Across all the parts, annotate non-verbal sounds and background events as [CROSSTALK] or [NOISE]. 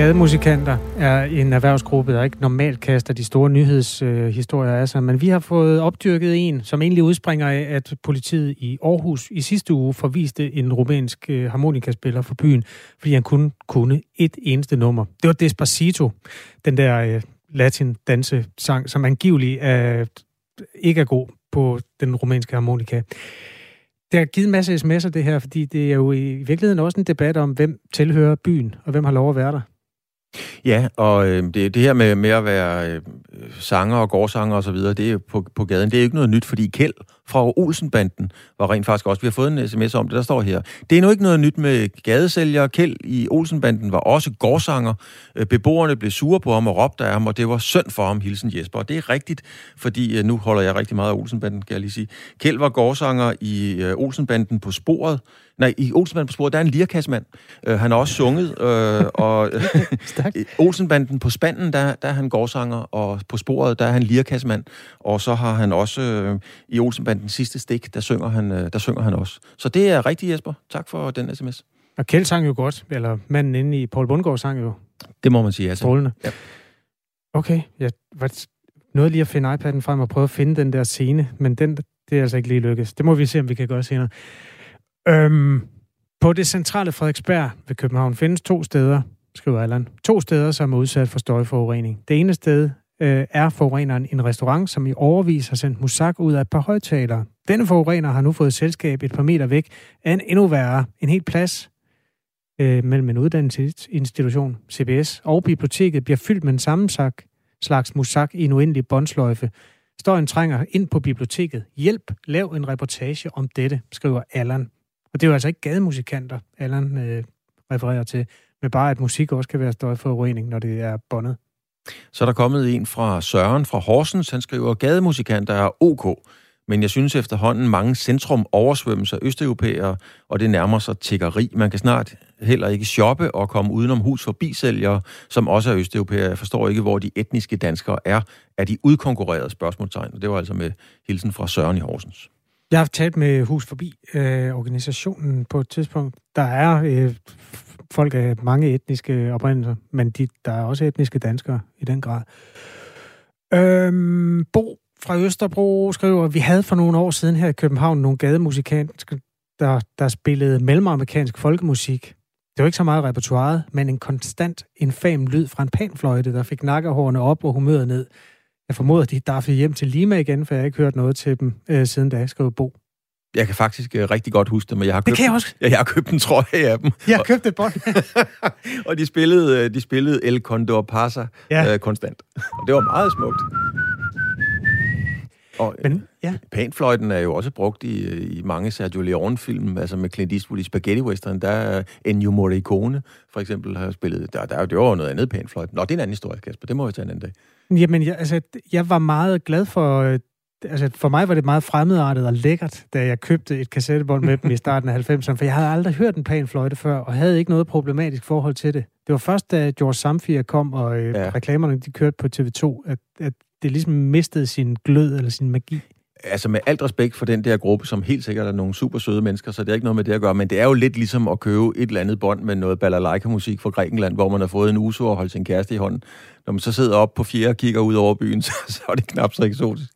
Gademusikanter er en erhvervsgruppe, der ikke normalt kaster de store nyhedshistorier af sig, men vi har fået opdyrket en, som egentlig udspringer af, at politiet i Aarhus i sidste uge forviste en rumænsk øh, harmonikaspiller for byen, fordi han kun kunne et eneste nummer. Det var Despacito, den der øh, latin sang, som angiveligt er, ikke er god på den rumænske harmonika. Det har givet en masse sms'er, det her, fordi det er jo i virkeligheden også en debat om, hvem tilhører byen, og hvem har lov at være der. Ja, og øh, det, det her med, med at være øh, sanger og gårdsanger og så videre, det er på, på gaden, det er ikke noget nyt, fordi Kjeld fra Olsenbanden var rent faktisk også, vi har fået en sms om det, der står her. Det er nu ikke noget nyt med gadesælger. Kjeld i Olsenbanden var også gårdsanger. Øh, beboerne blev sure på ham og råbte af ham, og det var synd for ham, hilsen Jesper. Og det er rigtigt, fordi øh, nu holder jeg rigtig meget af Olsenbanden, kan jeg lige sige. Kjeld var gårdsanger i øh, Olsenbanden på sporet, Nej, i Olsenbanden på sporet, der er en lirkassemand. Uh, han har også sunget, uh, og [LAUGHS] Olsenbanden på spanden, der, der er han gårdsanger, og på sporet, der er han lirkassemand. Og så har han også uh, i Olsenbanden sidste stik, der synger, han, uh, der synger han også. Så det er rigtigt, Jesper. Tak for den sms. Og Kjeld sang jo godt, eller manden inde i Paul Bundgaard sang jo. Det må man sige, altså. Strålende. Ja. Okay, jeg var noget lige at finde iPad'en frem og prøve at finde den der scene, men den, det er altså ikke lige lykkes. Det må vi se, om vi kan gøre senere. Øhm, på det centrale Frederiksberg ved København findes to steder, skriver Allan. To steder, som er udsat for støjforurening. Det ene sted øh, er forureneren en restaurant, som i overvis har sendt musak ud af et par højtalere. Denne forurener har nu fået selskab et par meter væk af en endnu værre, en helt plads øh, mellem en uddannelsesinstitution, CBS, og biblioteket bliver fyldt med en sammensak slags musak i en uendelig båndsløjfe. Støjen trænger ind på biblioteket. Hjælp, lav en reportage om dette, skriver Allan. Og det er jo altså ikke gademusikanter, Allan øh, refererer til, men bare at musik også kan være støjforurening, når det er båndet. Så er der kommet en fra Søren fra Horsens. Han skriver, gademusikanter er ok, men jeg synes efterhånden mange centrum oversvømmes af østeuropæere, og det nærmer sig tiggeri. Man kan snart heller ikke shoppe og komme udenom hus forbi sælgere, som også er østeuropæere. Jeg forstår ikke, hvor de etniske danskere er. Er de udkonkurreret spørgsmålstegn? Det var altså med hilsen fra Søren i Horsens. Jeg har talt med Hus Forbi, øh, organisationen på et tidspunkt. Der er øh, folk af mange etniske oprindelser, men de, der er også etniske danskere i den grad. Øhm, Bo fra Østerbro skriver, at vi havde for nogle år siden her i København nogle gademusikanter, der, der spillede mellemamerikansk folkemusik. Det var ikke så meget repertoireet, men en konstant infam lyd fra en panfløjte, der fik nakkehårene op og humøret ned. Jeg formoder, de er hjem til Lima igen, for jeg har ikke hørt noget til dem øh, siden da, skrev Bo. Jeg kan faktisk øh, rigtig godt huske det, men jeg har købt, det kan jeg også. Ja, jeg har købt en trøje af dem. Jeg har købt et bånd. [LAUGHS] og de spillede, øh, de spillede El Condor Pasa ja. øh, konstant. Og det var meget smukt. Og Men, ja. panfløjten er jo også brugt i, i mange Sergio Leone-film, altså med Clint Eastwood i Spaghetti Western, der er Ennio Morricone, for eksempel, har spillet. Der, der, det var noget andet panfløjten. Nå, det er en anden historie, Kasper. Det må vi tage en anden dag. Jamen, jeg, altså, jeg var meget glad for... Altså, for mig var det meget fremmedartet og lækkert, da jeg købte et kassettebånd med [LAUGHS] dem i starten af 90'erne, for jeg havde aldrig hørt en panfløjte før, og havde ikke noget problematisk forhold til det. Det var først, da George Samfir kom, og øh, ja. reklamerne de kørte på TV2, at, at det ligesom mistede sin glød eller sin magi altså med alt respekt for den der gruppe, som helt sikkert er nogle super søde mennesker, så det er ikke noget med det at gøre, men det er jo lidt ligesom at købe et eller andet bånd med noget balalaika-musik fra Grækenland, hvor man har fået en uso og holdt sin kæreste i hånden. Når man så sidder op på fjerde og kigger ud over byen, [LAUGHS] så, så er det knap så eksotisk.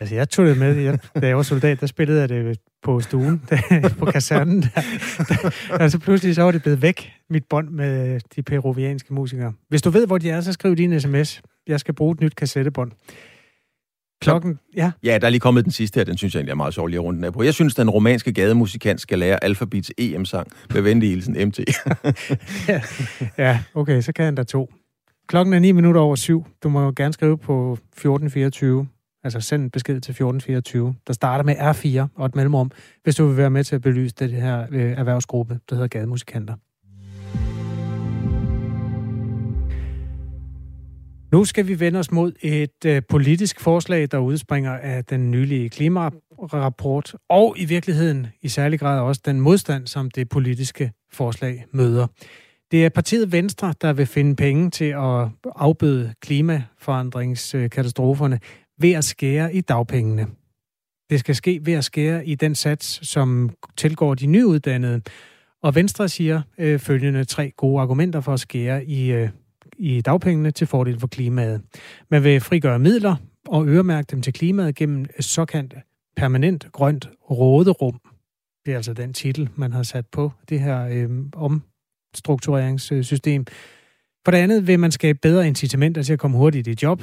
Altså, jeg tog det med. Jeg, da jeg var soldat, der spillede jeg det på stuen, [LAUGHS] der, på kasernen. Der, der, altså, pludselig så var det blevet væk, mit bånd med de peruvianske musikere. Hvis du ved, hvor de er, så skriv din sms. Jeg skal bruge et nyt kassettebånd. Klokken, ja. Ja, der er lige kommet den sidste her, den synes jeg egentlig er meget sjov lige rundt af på. Jeg synes, den romanske gademusikant skal lære alfabets EM-sang med venlig hilsen MT. [LAUGHS] ja, ja, okay, så kan han da to. Klokken er 9 minutter over syv. Du må jo gerne skrive på 1424. Altså send en besked til 1424. Der starter med R4 og et mellemrum, hvis du vil være med til at belyse det her øh, erhvervsgruppe, der hedder Gademusikanter. Nu skal vi vende os mod et øh, politisk forslag, der udspringer af den nylige klimarapport, og i virkeligheden i særlig grad også den modstand, som det politiske forslag møder. Det er partiet Venstre, der vil finde penge til at afbøde klimaforandringskatastroferne ved at skære i dagpengene. Det skal ske ved at skære i den sats, som tilgår de nyuddannede. Og Venstre siger øh, følgende tre gode argumenter for at skære i, øh, i dagpengene til fordel for klimaet. Man vil frigøre midler og øremærke dem til klimaet gennem såkaldt permanent grønt råderum. Det er altså den titel, man har sat på det her øh, omstruktureringssystem. For det andet vil man skabe bedre incitamenter til at komme hurtigt i job,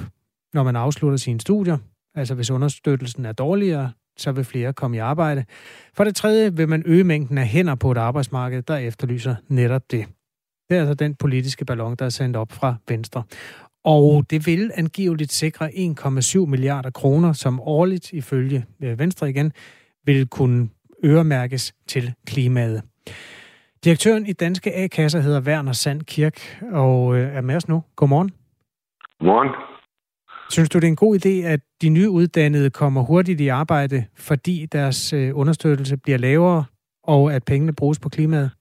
når man afslutter sine studier. Altså hvis understøttelsen er dårligere, så vil flere komme i arbejde. For det tredje vil man øge mængden af hænder på et arbejdsmarked, der efterlyser netop det. Det er altså den politiske ballon, der er sendt op fra Venstre. Og det vil angiveligt sikre 1,7 milliarder kroner, som årligt ifølge øh, Venstre igen vil kunne øremærkes til klimaet. Direktøren i Danske A-kasser hedder Werner Sand Kirk og øh, er med os nu. Godmorgen. Godmorgen. Synes du, det er en god idé, at de nyuddannede kommer hurtigt i arbejde, fordi deres øh, understøttelse bliver lavere, og at pengene bruges på klimaet?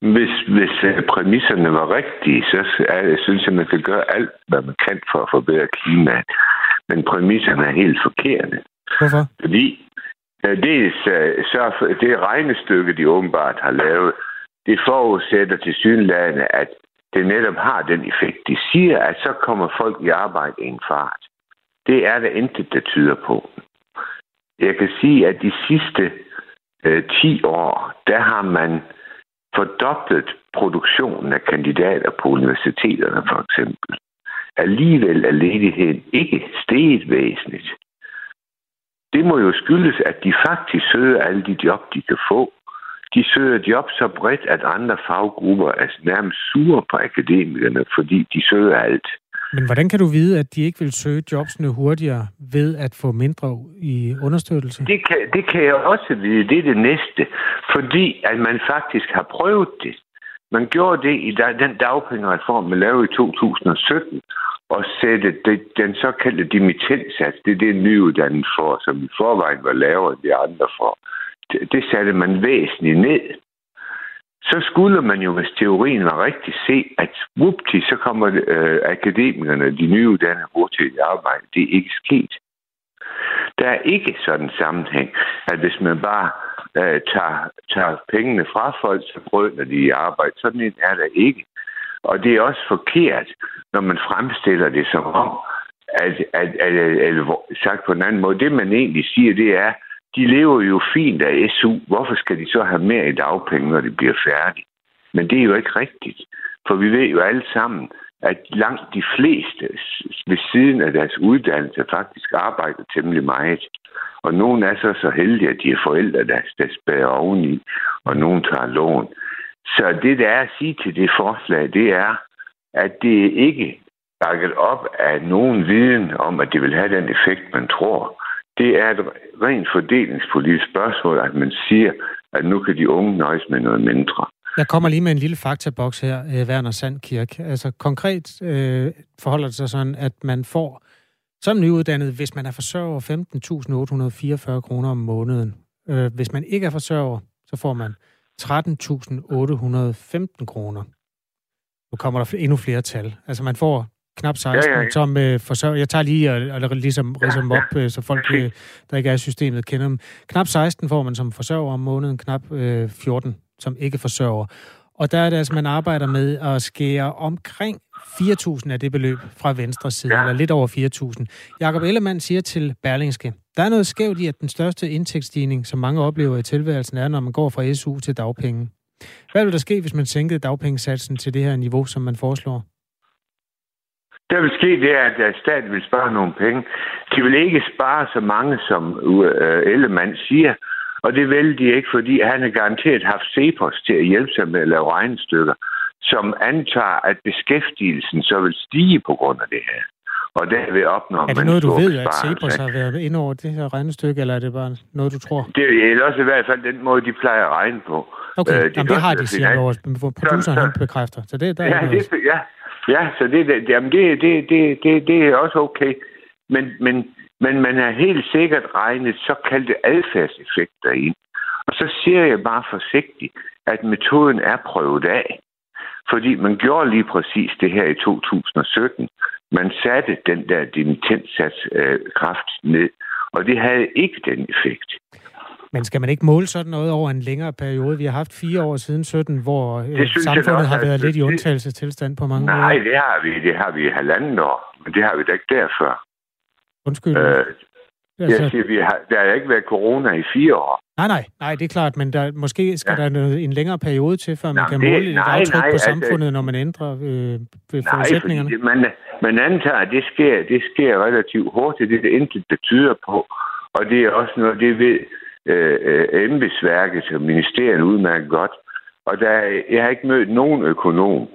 Hvis, hvis øh, præmisserne var rigtige, så er, synes jeg, man kan gøre alt, hvad man kan for at forbedre klimaet. Men præmisserne er helt forkerte. Hvorfor? Fordi det, så, det regnestykke, de åbenbart har lavet, det forudsætter til synlædende, at det netop har den effekt. De siger, at så kommer folk i arbejde i en fart. Det er der intet, der tyder på. Jeg kan sige, at de sidste øh, 10 år, der har man fordoblet produktionen af kandidater på universiteterne, for eksempel. Alligevel er ledigheden ikke steget væsentligt. Det må jo skyldes, at de faktisk søger alle de job, de kan få. De søger job så bredt, at andre faggrupper er nærmest sure på akademikerne, fordi de søger alt. Men hvordan kan du vide, at de ikke vil søge jobsene hurtigere ved at få mindre i understøttelse? Det kan, det kan jeg også vide. Det er det næste. Fordi at man faktisk har prøvet det. Man gjorde det i den dagpengereform, man lavede i 2017, og sætte det, den såkaldte dimittenssats, det er det nyuddannet for, som i forvejen var lavere end de andre for. Det, det satte man væsentligt ned så skulle man jo, hvis teorien var rigtig, se, at whoopty, så kommer øh, akademikerne, de nyuddannede, hurtigt i arbejde. Det er ikke sket. Der er ikke sådan en sammenhæng, at hvis man bare øh, tager, tager pengene fra folk, så brødner de i arbejde. Sådan en er der ikke. Og det er også forkert, når man fremstiller det som om, at, at, at, at, at sagt på en anden måde, det man egentlig siger, det er, de lever jo fint af SU. Hvorfor skal de så have mere i dagpenge, når de bliver færdige? Men det er jo ikke rigtigt. For vi ved jo alle sammen, at langt de fleste ved siden af deres uddannelse faktisk arbejder temmelig meget. Og nogen er så så heldige, at de er forældre, der, der spærer oveni, og nogen tager lån. Så det, der er at sige til det forslag, det er, at det ikke bakket op af nogen viden om, at det vil have den effekt, man tror det er et rent fordelingspolitisk spørgsmål, at man siger, at nu kan de unge nøjes med noget mindre. Jeg kommer lige med en lille faktaboks her, øh, Werner Sandkirk. Altså konkret øh, forholder det sig sådan, at man får som nyuddannet, hvis man er forsørger, 15.844 kroner om måneden. Øh, hvis man ikke er forsørger, så får man 13.815 kroner. Nu kommer der endnu flere tal. Altså man får knap 16, ja, ja, ja. som øh, forsørger. Jeg tager lige og, og ligesom ridser dem op, øh, så folk, øh, der ikke er i systemet, kender dem. Knap 16 får man som forsørger om måneden, knap øh, 14 som ikke forsørger. Og der er det altså, man arbejder med at skære omkring 4.000 af det beløb fra venstre side, ja. eller lidt over 4.000. Jakob Ellemann siger til Berlingske, der er noget skævt i, at den største indtægtsstigning, som mange oplever i tilværelsen, er, når man går fra SU til dagpenge. Hvad vil der ske, hvis man sænkede dagpengesatsen til det her niveau, som man foreslår? Der vil ske det, at staten vil spare nogle penge. De vil ikke spare så mange, som uh, Ellemann siger. Og det vil de ikke, fordi han har garanteret haft Cepos til at hjælpe sig med at lave regnestykker, som antager, at beskæftigelsen så vil stige på grund af det her. Og der vil opnå Er det noget, du ved, at Cepos har været ind over det her regnestykke, eller er det bare noget, du tror? Det er også i hvert fald den måde, de plejer at regne på. Okay, uh, de Jamen, det har de, siger vores produceren, han bekræfter. Så det, der ja, er det, ja, Ja, så det, det, jamen det, det, det, det, det er også okay. Men, men, men man har helt sikkert regnet såkaldte adfærdseffekter ind. Og så siger jeg bare forsigtigt, at metoden er prøvet af. Fordi man gjorde lige præcis det her i 2017. Man satte den der dimittensats øh, kraft ned, og det havde ikke den effekt. Men skal man ikke måle sådan noget over en længere periode? Vi har haft fire år siden 17, hvor øh, samfundet også, har været lidt i undtagelsestilstand på mange nej, måder. Nej, det har vi. Det har vi i halvanden år. Men det har vi da ikke derfor. Undskyld. Øh, altså... Jeg siger, vi har, der har ikke været corona i fire år. Nej, nej, nej, det er klart, men der, måske skal ja. der noget, en længere periode til, før man nej, kan måle det, et aftryk nej, på altså, samfundet, når man ændrer øh, forudsætningerne. Nej, man, man antager, at det sker, det sker relativt hurtigt. Det er det intet, der tyder på. Og det er også noget, det ved Øh, øh, embedsværket og ministeriet udmærket godt. Og der, jeg har ikke mødt nogen økonom,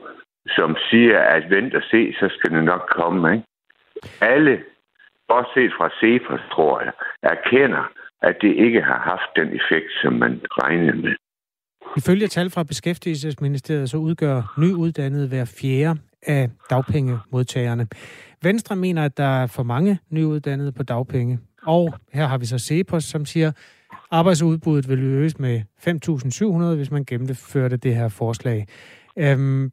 som siger, at vent og se, så skal det nok komme. Ikke? Alle, set fra Cepos, tror jeg, erkender, at det ikke har haft den effekt, som man regnede med. Ifølge tal fra Beskæftigelsesministeriet, så udgør nyuddannede hver fjerde af dagpengemodtagerne. Venstre mener, at der er for mange nyuddannede på dagpenge. Og her har vi så Cepos, som siger, arbejdsudbuddet vil øges med 5.700, hvis man gennemførte det her forslag. Øhm,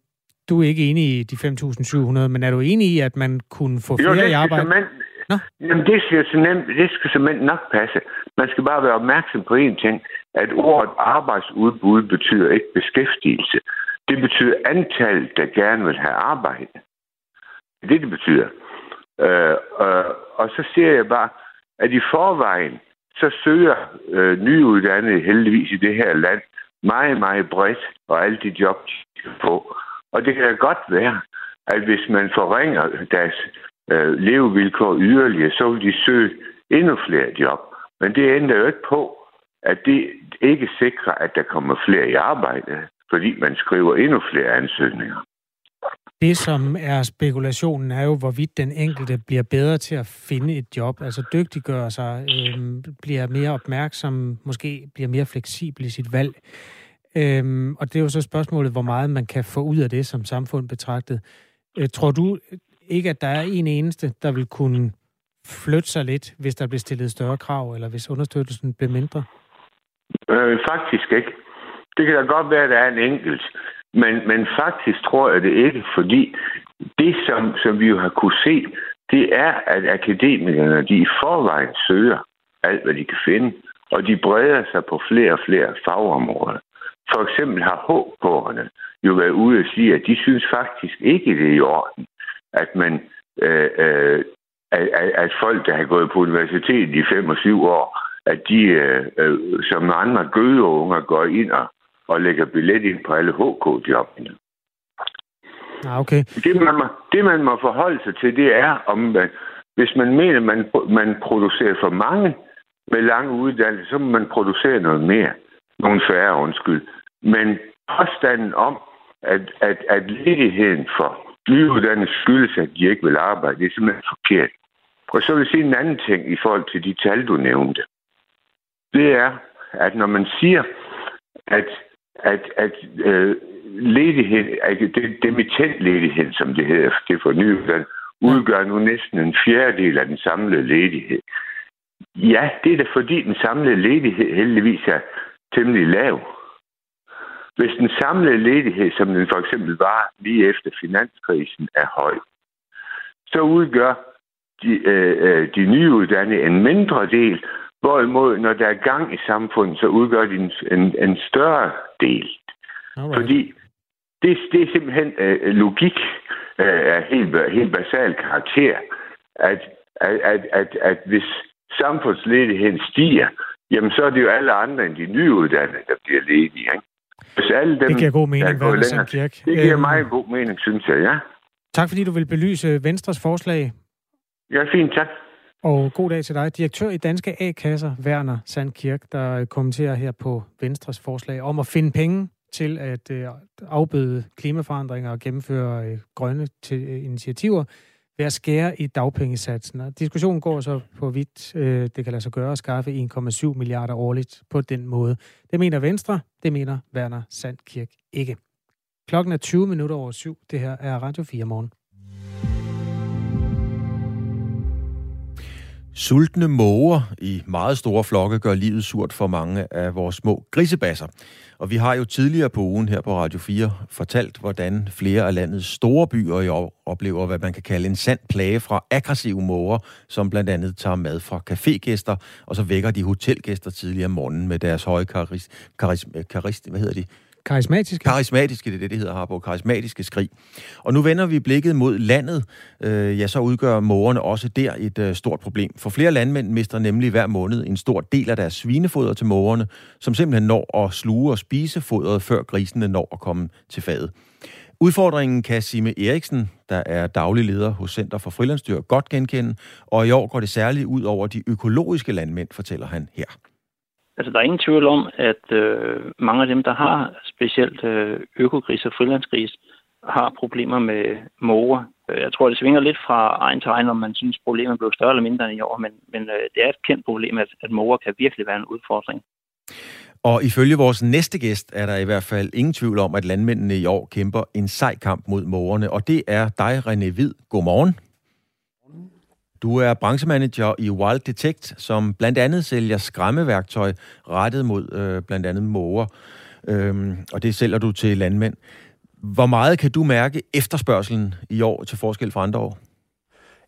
du er ikke enig i de 5.700, men er du enig i, at man kunne få flere jo, i arbejde? Man, Nå? Jamen, det skal, så nemt, det skal simpelthen nok passe. Man skal bare være opmærksom på én ting, at ordet arbejdsudbud betyder ikke beskæftigelse. Det betyder antal, der gerne vil have arbejde. Det det, det betyder. Øh, øh, og så siger jeg bare, at i forvejen, så søger øh, nyuddannede heldigvis i det her land meget, meget bredt, og alle de jobs, de kan få. Og det kan da godt være, at hvis man forringer deres øh, levevilkår yderligere, så vil de søge endnu flere job. Men det ændrer jo ikke på, at det ikke sikrer, at der kommer flere i arbejde, fordi man skriver endnu flere ansøgninger. Det, som er spekulationen, er jo, hvorvidt den enkelte bliver bedre til at finde et job, altså dygtiggør sig, øh, bliver mere opmærksom, måske bliver mere fleksibel i sit valg. Øhm, og det er jo så spørgsmålet, hvor meget man kan få ud af det som samfund betragtet. Øh, tror du ikke, at der er en eneste, der vil kunne flytte sig lidt, hvis der bliver stillet større krav, eller hvis understøttelsen bliver mindre? Øh, faktisk ikke. Det kan da godt være, at der er en enkelt. Men, men faktisk tror jeg det ikke, fordi det, som, som vi jo har kunne se, det er, at akademikerne de i forvejen søger alt, hvad de kan finde, og de breder sig på flere og flere fagområder. For eksempel har HK'erne jo været ude og sige, at de synes faktisk ikke, det er i orden, at man øh, øh, at, at folk, der har gået på universitetet i 5 og 7 år, at de øh, øh, som andre gødeunger går ind og, og lægger billet ind på alle HK-jobbene. Ah, okay. Det man, må, det, man må forholde sig til, det er, om man, hvis man mener, man, man producerer for mange med lange uddannelser, så må man producere noget mere. Nogle færre, undskyld. Men påstanden om, at, at, at ledigheden for nyuddannede skyldes, at de ikke vil arbejde, det er simpelthen forkert. Og så vil jeg sige en anden ting i forhold til de tal, du nævnte. Det er, at når man siger, at, at, at øh, ledighed, altså det, demittentledighed, som det hedder, det for nyuddannede, udgør nu næsten en fjerdedel af den samlede ledighed. Ja, det er da fordi den samlede ledighed heldigvis er temmelig lav. Hvis den samlede ledighed, som den for eksempel var lige efter finanskrisen, er høj, så udgør de, øh, øh, de nyuddannede en mindre del, hvorimod når der er gang i samfundet, så udgør de en, en, en større del. Alright. Fordi det, det er simpelthen øh, logik øh, af helt, helt basal karakter, at, at, at, at, at hvis samfundsledigheden stiger, jamen så er det jo alle andre end de nyuddannede, der bliver ledige. Ikke? Hvis alle dem, det giver god mening, Werner Sandkirk. Det giver øhm, meget god mening, synes jeg, ja. Tak fordi du vil belyse Venstres forslag. Ja, fint, tak. Og god dag til dig. Direktør i Danske A-kasser, Werner Sandkirk, der øh, kommenterer her på Venstres forslag om at finde penge til at øh, afbøde klimaforandringer og gennemføre øh, grønne initiativer ved at skære i dagpengesatsen. Og diskussionen går så på vidt øh, det kan lade sig gøre at skaffe 1,7 milliarder årligt på den måde. Det mener Venstre, det mener Werner Sandkirk ikke. Klokken er 20 minutter over syv. Det her er Radio 4 morgen. Sultne måger i meget store flokke gør livet surt for mange af vores små grisebasser. Og vi har jo tidligere på ugen her på Radio 4 fortalt, hvordan flere af landets store byer i år oplever, hvad man kan kalde en sand plage fra aggressive måger, som blandt andet tager mad fra cafégæster, og så vækker de hotelgæster tidligere om morgenen med deres høje karis, karis, karis, hvad hedder de? Karismatiske? Karismatiske, det er det, det hedder her på. Karismatiske skrig. Og nu vender vi blikket mod landet. Øh, ja, så udgør mågerne også der et øh, stort problem. For flere landmænd mister nemlig hver måned en stor del af deres svinefoder til mågerne, som simpelthen når at sluge og spise fodret, før grisene når at komme til fadet. Udfordringen kan Sime Eriksen, der er daglig leder hos Center for Frilandsdyr, godt genkende, og i år går det særligt ud over de økologiske landmænd, fortæller han her. Altså, der er ingen tvivl om, at øh, mange af dem, der har specielt øh, økogris og frilandsgris, har problemer med måger. Øh, jeg tror, det svinger lidt fra egen til egen, om man synes, problemet blev større eller mindre end i år, men, men øh, det er et kendt problem, at, at måger kan virkelig være en udfordring. Og ifølge vores næste gæst er der i hvert fald ingen tvivl om, at landmændene i år kæmper en sej kamp mod mågerne, og det er dig, René Hvid. Godmorgen. Du er branchemanager i Wild Detect, som blandt andet sælger skræmmeværktøj rettet mod øh, blandt andet måger, øhm, og det sælger du til landmænd. Hvor meget kan du mærke efterspørgselen i år til forskel fra andre år?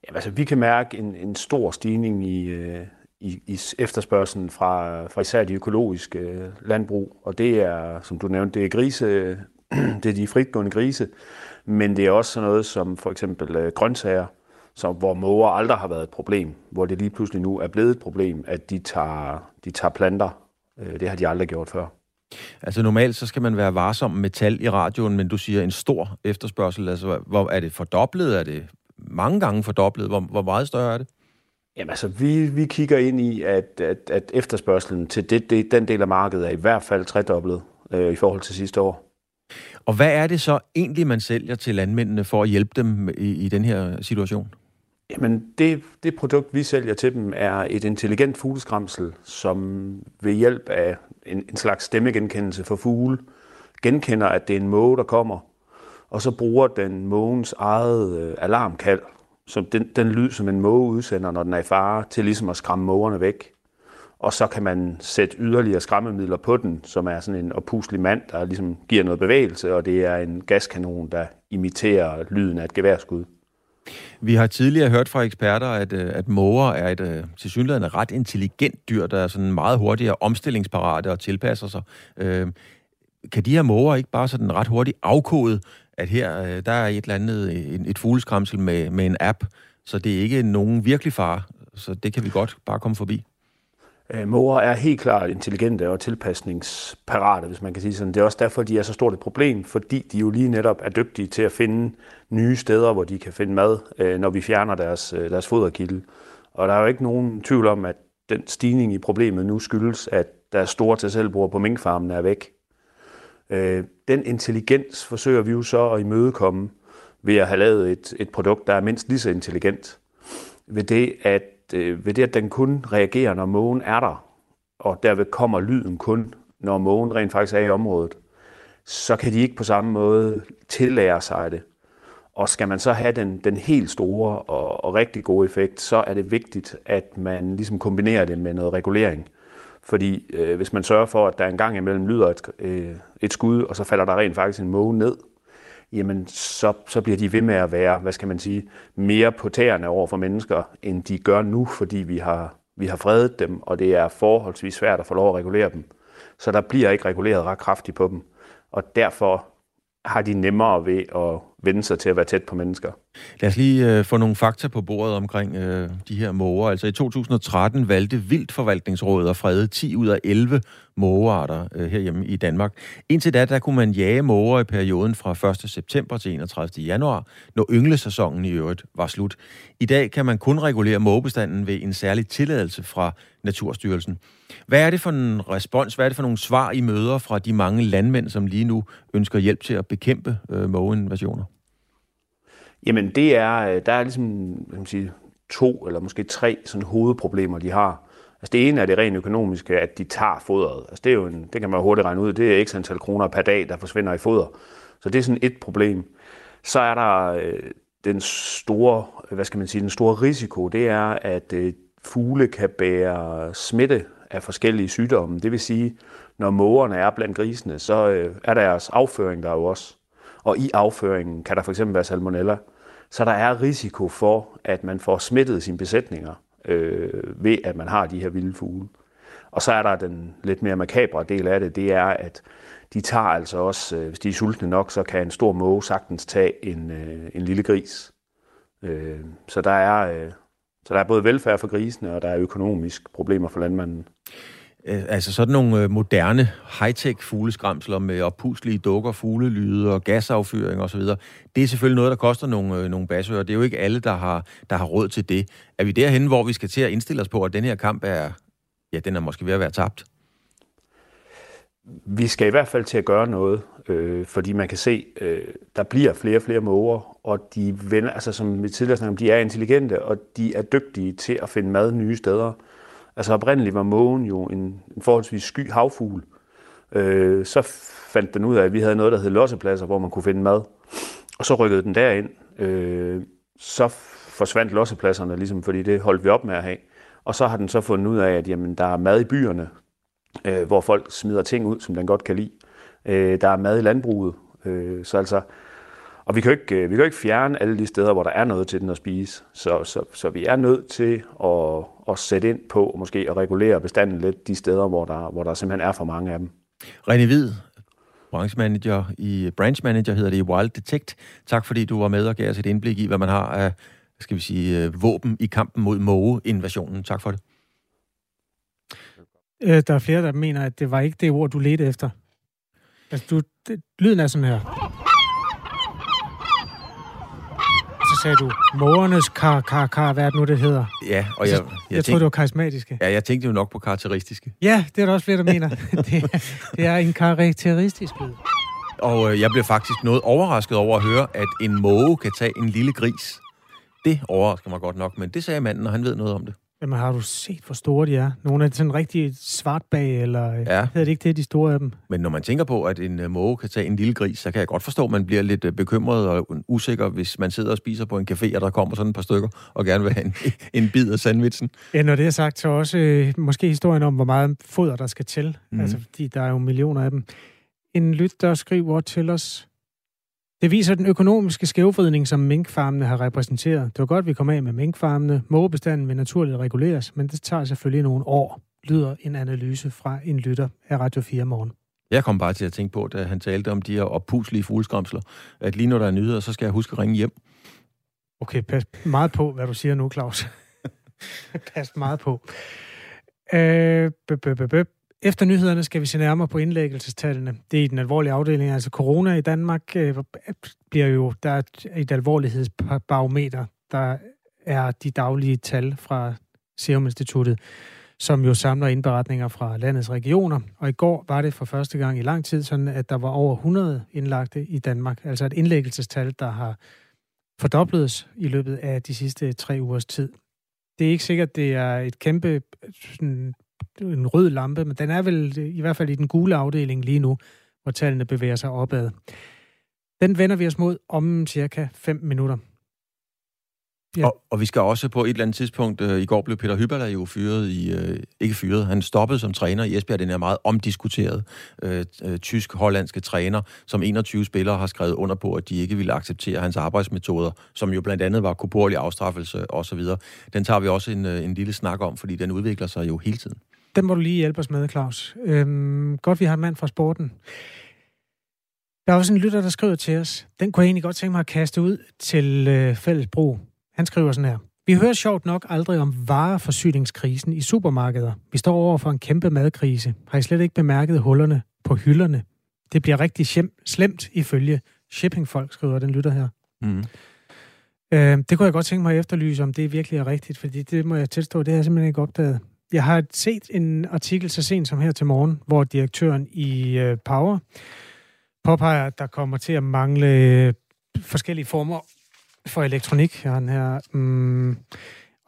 Ja, altså, vi kan mærke en, en stor stigning i, øh, i, i efterspørgselen fra, fra især de økologiske øh, landbrug, og det er, som du nævnte, det er grise, [CLEARS THROAT] det er de fritgående grise, men det er også sådan noget som for eksempel øh, grøntsager, så hvor måger aldrig har været et problem, hvor det lige pludselig nu er blevet et problem, at de tager, de tager planter. Øh, det har de aldrig gjort før. Altså normalt så skal man være varsom med tal i radioen, men du siger en stor efterspørgsel. Altså, hvor er det fordoblet? Er det mange gange fordoblet? Hvor, hvor meget større er det? Jamen altså, vi, vi kigger ind i, at, at, at efterspørgselen til det, det, den del af markedet er i hvert fald tredoblet øh, i forhold til sidste år. Og hvad er det så egentlig, man sælger til landmændene for at hjælpe dem i, i den her situation? Jamen, det, det produkt, vi sælger til dem, er et intelligent fugleskramsel, som ved hjælp af en, en slags stemmegenkendelse for fugle, genkender, at det er en måge, der kommer, og så bruger den mågens eget øh, alarmkald, som den, den lyd, som en måge udsender, når den er i fare, til ligesom at skræmme mågerne væk. Og så kan man sætte yderligere skræmmemidler på den, som er sådan en opuslig mand, der ligesom giver noget bevægelse, og det er en gaskanon, der imiterer lyden af et geværskud. Vi har tidligere hørt fra eksperter, at, øh, at måger er et øh, tilsyneladende til ret intelligent dyr, der er sådan meget hurtigere omstillingsparate og tilpasser sig. Øh, kan de her måger ikke bare sådan ret hurtigt afkode, at her øh, der er et eller andet, et, et fugleskramsel med, med en app, så det er ikke nogen virkelig fare, så det kan vi godt bare komme forbi? Øh, måger er helt klart intelligente og tilpasningsparate, hvis man kan sige sådan. Det er også derfor, de er så stort et problem, fordi de jo lige netop er dygtige til at finde nye steder, hvor de kan finde mad, øh, når vi fjerner deres, øh, deres foderkilde. Og der er jo ikke nogen tvivl om, at den stigning i problemet nu skyldes, at deres store tasselbror på minkfarmen er væk. Den intelligens forsøger vi jo så at imødekomme ved at have lavet et, et produkt, der er mindst lige så intelligent. Ved det, at øh, ved det, at den kun reagerer, når mågen er der, og derved kommer lyden kun, når mågen rent faktisk er i området, så kan de ikke på samme måde tillære sig det. Og skal man så have den, den helt store og, og rigtig gode effekt, så er det vigtigt, at man ligesom kombinerer det med noget regulering. Fordi øh, hvis man sørger for, at der engang imellem lyder et, øh, et skud, og så falder der rent faktisk en måge ned, jamen så, så bliver de ved med at være, hvad skal man sige, mere på tæerne over for mennesker, end de gør nu, fordi vi har, vi har fredet dem, og det er forholdsvis svært at få lov at regulere dem. Så der bliver ikke reguleret ret kraftigt på dem. Og derfor har de nemmere ved at vende sig til at være tæt på mennesker. Lad os lige øh, få nogle fakta på bordet omkring øh, de her måger. Altså i 2013 valgte Vildtforvaltningsrådet at frede 10 ud af 11 mågearter øh, herhjemme i Danmark. Indtil da, der kunne man jage måger i perioden fra 1. september til 31. januar, når ynglesæsonen i øvrigt var slut. I dag kan man kun regulere mågebestanden ved en særlig tilladelse fra Naturstyrelsen. Hvad er det for en respons, hvad er det for nogle svar, I møder fra de mange landmænd, som lige nu ønsker hjælp til at bekæmpe øh, mågeinvasioner? Jamen det er, øh, der er ligesom hvad man sige, to eller måske tre sådan hovedproblemer, de har. Altså det ene er det rent økonomiske, at de tager fodret. Altså det, er jo en, det kan man hurtigt regne ud, det er x antal kroner per dag, der forsvinder i foder. Så det er sådan et problem. Så er der øh, den store, hvad skal man sige, den store risiko, det er, at øh, fugle kan bære smitte af forskellige sygdomme. Det vil sige, når mågerne er blandt grisene, så øh, er deres afføring der jo også. Og i afføringen kan der fx være salmonella. Så der er risiko for, at man får smittet sine besætninger øh, ved, at man har de her vilde fugle. Og så er der den lidt mere makabre del af det, det er, at de tager altså også, øh, hvis de er sultne nok, så kan en stor måge sagtens tage en, øh, en lille gris. Øh, så der er... Øh, så der er både velfærd for grisene, og der er økonomisk problemer for landmanden. Øh, altså sådan nogle øh, moderne high-tech fugleskramsler med oppuslige dukker, fuglelyde og gasaffyring osv., det er selvfølgelig noget, der koster nogle, øh, nogle basører. Det er jo ikke alle, der har, der har råd til det. Er vi derhen, hvor vi skal til at indstille os på, at den her kamp er, ja, den er måske ved at være tabt? Vi skal i hvert fald til at gøre noget, øh, fordi man kan se, øh, der bliver flere og flere måger, og de vender, altså som vi tidligere snakkede om, de er intelligente, og de er dygtige til at finde mad nye steder. Altså oprindeligt var mågen jo en, en forholdsvis sky havfugl. Øh, så fandt den ud af, at vi havde noget, der hed lossepladser, hvor man kunne finde mad. Og så rykkede den derind. Øh, så forsvandt lossepladserne, ligesom, fordi det holdt vi op med at have. Og så har den så fundet ud af, at jamen, der er mad i byerne, øh, hvor folk smider ting ud, som den godt kan lide. Øh, der er mad i landbruget. Øh, så altså, og vi kan, ikke, øh, vi kan jo ikke fjerne alle de steder, hvor der er noget til den at spise. Så, så, så vi er nødt til at, at sætte ind på, måske at regulere bestanden lidt de steder, hvor der, hvor der simpelthen er for mange af dem. René Hvid, branchmanager i branch manager hedder det i Wild Detect. Tak fordi du var med og gav os et indblik i, hvad man har af skal vi sige, øh, våben i kampen mod måge-invasionen. Tak for det. Øh, der er flere, der mener, at det var ikke det ord, du ledte efter. Altså, du, det, lyden er sådan her. Så sagde du, morernes kar, kar, kar, hvad er det nu, det hedder? Ja, og jeg... Jeg, jeg, jeg tror, det var karismatiske. Ja, jeg tænkte jo nok på karakteristiske. Ja, det er der også flere, der mener. [LAUGHS] det, det er en karakteristisk lyd. Og øh, jeg blev faktisk noget overrasket over at høre, at en måge kan tage en lille gris. Det overrasker mig godt nok, men det sagde manden, og han ved noget om det. Jamen, har du set, hvor store de er? Nogle er sådan rigtig svart bag, eller ja. hedder det ikke det, de store af dem? Men når man tænker på, at en uh, måge kan tage en lille gris, så kan jeg godt forstå, at man bliver lidt uh, bekymret og usikker, hvis man sidder og spiser på en café, og der kommer sådan et par stykker, og gerne vil have en, [LAUGHS] en bid af sandwitchen. Ja, når det er sagt, så også øh, måske historien om, hvor meget foder der skal til. Mm. Altså, fordi der er jo millioner af dem. En lyt, der skriver til os, det viser den økonomiske skævvridning, som minkfarmene har repræsenteret. Det var godt, vi kom af med minkfarmene. Mågebestanden vil naturligt reguleres, men det tager selvfølgelig nogle år, lyder en analyse fra en lytter af Radio 4 morgen. Jeg kom bare til at tænke på, da han talte om de her oppuslige fugleskramsler, at lige når der er nyheder, så skal jeg huske at ringe hjem. Okay, pas meget på, hvad du siger nu, Claus. [LAUGHS] pas meget på. Øh, efter nyhederne skal vi se nærmere på indlæggelsestallene. Det er i den alvorlige afdeling, altså corona i Danmark øh, bliver jo, der er et alvorlighedsbarometer, der er de daglige tal fra Serum Instituttet, som jo samler indberetninger fra landets regioner. Og i går var det for første gang i lang tid sådan, at der var over 100 indlagte i Danmark. Altså et indlæggelsestal, der har fordoblet i løbet af de sidste tre ugers tid. Det er ikke sikkert, det er et kæmpe sådan, en rød lampe, men den er vel i hvert fald i den gule afdeling lige nu, hvor tallene bevæger sig opad. Den vender vi os mod om cirka 5 minutter. Ja. Og, og vi skal også på et eller andet tidspunkt, øh, i går blev Peter Hyberler jo fyret i, øh, ikke fyret, han stoppede som træner i Esbjerg, den er meget omdiskuteret øh, øh, tysk-hollandske træner, som 21 spillere har skrevet under på, at de ikke ville acceptere hans arbejdsmetoder, som jo blandt andet var kuborlig afstraffelse osv. Den tager vi også en, øh, en lille snak om, fordi den udvikler sig jo hele tiden. Den må du lige hjælpe os med, Claus. Øhm, godt, vi har en mand fra sporten. Der er også en lytter, der skriver til os. Den kunne jeg egentlig godt tænke mig at kaste ud til øh, fælles brug. Han skriver sådan her. Vi hører sjovt nok aldrig om vareforsyningskrisen i supermarkeder. Vi står over for en kæmpe madkrise. Har I slet ikke bemærket hullerne på hylderne? Det bliver rigtig slemt ifølge shippingfolk, skriver den lytter her. Mm. Øh, det kunne jeg godt tænke mig at efterlyse, om det virkelig er rigtigt, fordi det må jeg tilstå, det har jeg simpelthen ikke opdaget. Jeg har set en artikel så sent som her til morgen, hvor direktøren i øh, Power påpeger, at der kommer til at mangle øh, forskellige former for elektronik. Jeg har den her. Mm,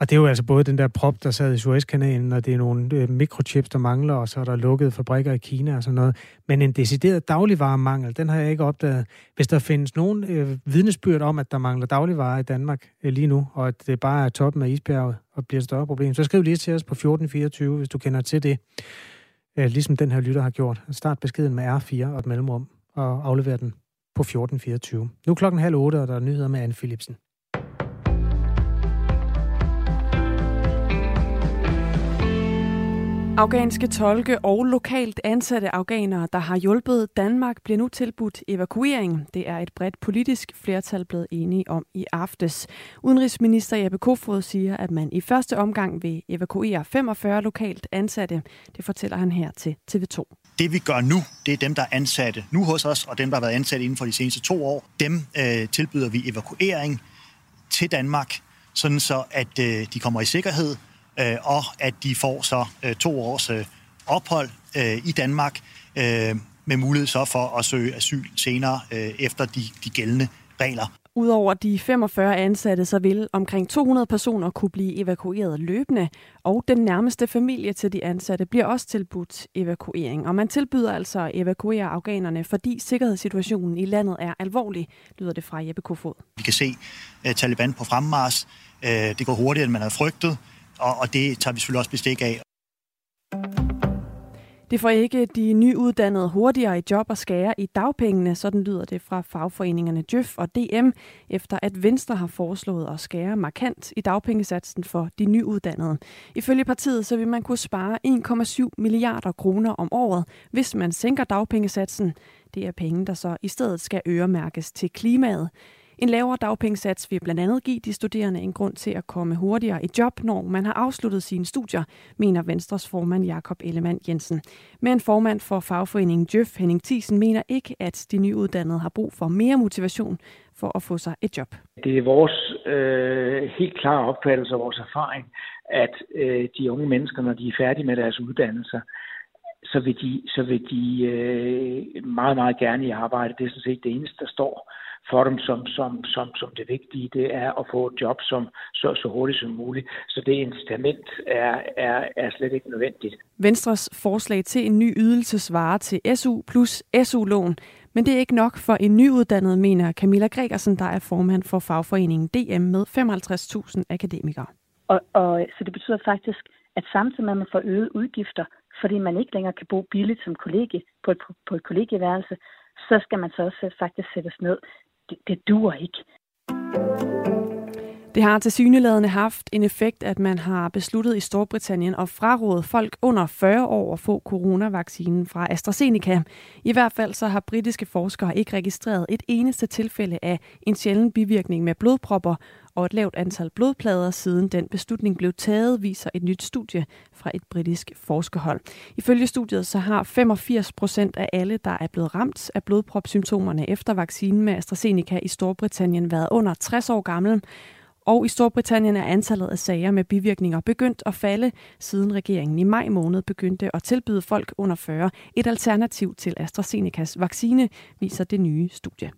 og det er jo altså både den der prop, der sad i Suezkanalen, og det er nogle øh, mikrochips, der mangler, og så er der lukkede fabrikker i Kina og sådan noget. Men en decideret dagligvaremangel, den har jeg ikke opdaget. Hvis der findes nogen øh, vidnesbyrd om, at der mangler dagligvarer i Danmark øh, lige nu, og at det bare er toppen af isbjerget og bliver et større problem, så skriv lige til os på 1424, hvis du kender til det. Øh, ligesom den her lytter har gjort. Start beskeden med R4 og et mellemrum, og aflever den på 1424. Nu er klokken halv otte, og der er nyheder med Anne Philipsen. Afghanske tolke og lokalt ansatte afghanere, der har hjulpet Danmark, bliver nu tilbudt evakuering. Det er et bredt politisk flertal blevet enige om i aftes. Udenrigsminister Jeppe Kofod siger, at man i første omgang vil evakuere 45 lokalt ansatte. Det fortæller han her til TV2. Det vi gør nu, det er dem, der er ansatte nu hos os, og dem, der har været ansat inden for de seneste to år. Dem øh, tilbyder vi evakuering til Danmark, sådan så at øh, de kommer i sikkerhed, øh, og at de får så øh, to års øh, ophold øh, i Danmark øh, med mulighed så for at søge asyl senere øh, efter de, de gældende regler. Udover de 45 ansatte, så vil omkring 200 personer kunne blive evakueret løbende, og den nærmeste familie til de ansatte bliver også tilbudt evakuering. Og man tilbyder altså at evakuere afghanerne, fordi sikkerhedssituationen i landet er alvorlig, lyder det fra Jeppe Kofod. Vi kan se uh, Taliban på fremmars. Uh, det går hurtigere, end man havde frygtet og, og det tager vi selvfølgelig også bestik af. Det får ikke de nyuddannede hurtigere i job og skære i dagpengene, sådan lyder det fra fagforeningerne Djøf og DM, efter at Venstre har foreslået at skære markant i dagpengesatsen for de nyuddannede. Ifølge partiet så vil man kunne spare 1,7 milliarder kroner om året, hvis man sænker dagpengesatsen. Det er penge, der så i stedet skal øremærkes til klimaet. En lavere dagpengesats vil blandt andet give de studerende en grund til at komme hurtigere i job, når man har afsluttet sine studier, mener Venstres formand Jakob Ellemann Jensen. Men formand for fagforeningen Jøf Henning Thiesen mener ikke, at de nyuddannede har brug for mere motivation for at få sig et job. Det er vores øh, helt klare opfattelse og vores erfaring, at øh, de unge mennesker, når de er færdige med deres uddannelser, så vil de, så vil de øh, meget, meget gerne i arbejde. Det er sådan set det eneste, der står for dem som, som, som, som det vigtige, det er at få et job som, så, så hurtigt som muligt. Så det incitament er, er, er slet ikke nødvendigt. Venstres forslag til en ny ydelse svarer til SU plus SU-lån, men det er ikke nok for en nyuddannet, mener Camilla Gregersen, der er formand for fagforeningen DM med 55.000 akademikere. Og, og, så det betyder faktisk, at samtidig med at man får øget udgifter, fordi man ikke længere kan bo billigt som kollega på et, på et kollegieværelse, så skal man så også faktisk sættes ned det, det duer ikke. Det har til syneladende haft en effekt, at man har besluttet i Storbritannien at fraråde folk under 40 år at få coronavaccinen fra AstraZeneca. I hvert fald så har britiske forskere ikke registreret et eneste tilfælde af en sjælden bivirkning med blodpropper, og et lavt antal blodplader siden den beslutning blev taget, viser et nyt studie fra et britisk forskerhold. Ifølge studiet så har 85 procent af alle, der er blevet ramt af blodpropsymptomerne efter vaccinen med AstraZeneca i Storbritannien været under 60 år gammel, og i Storbritannien er antallet af sager med bivirkninger begyndt at falde, siden regeringen i maj måned begyndte at tilbyde folk under 40 et alternativ til AstraZenecas vaccine, viser det nye studie.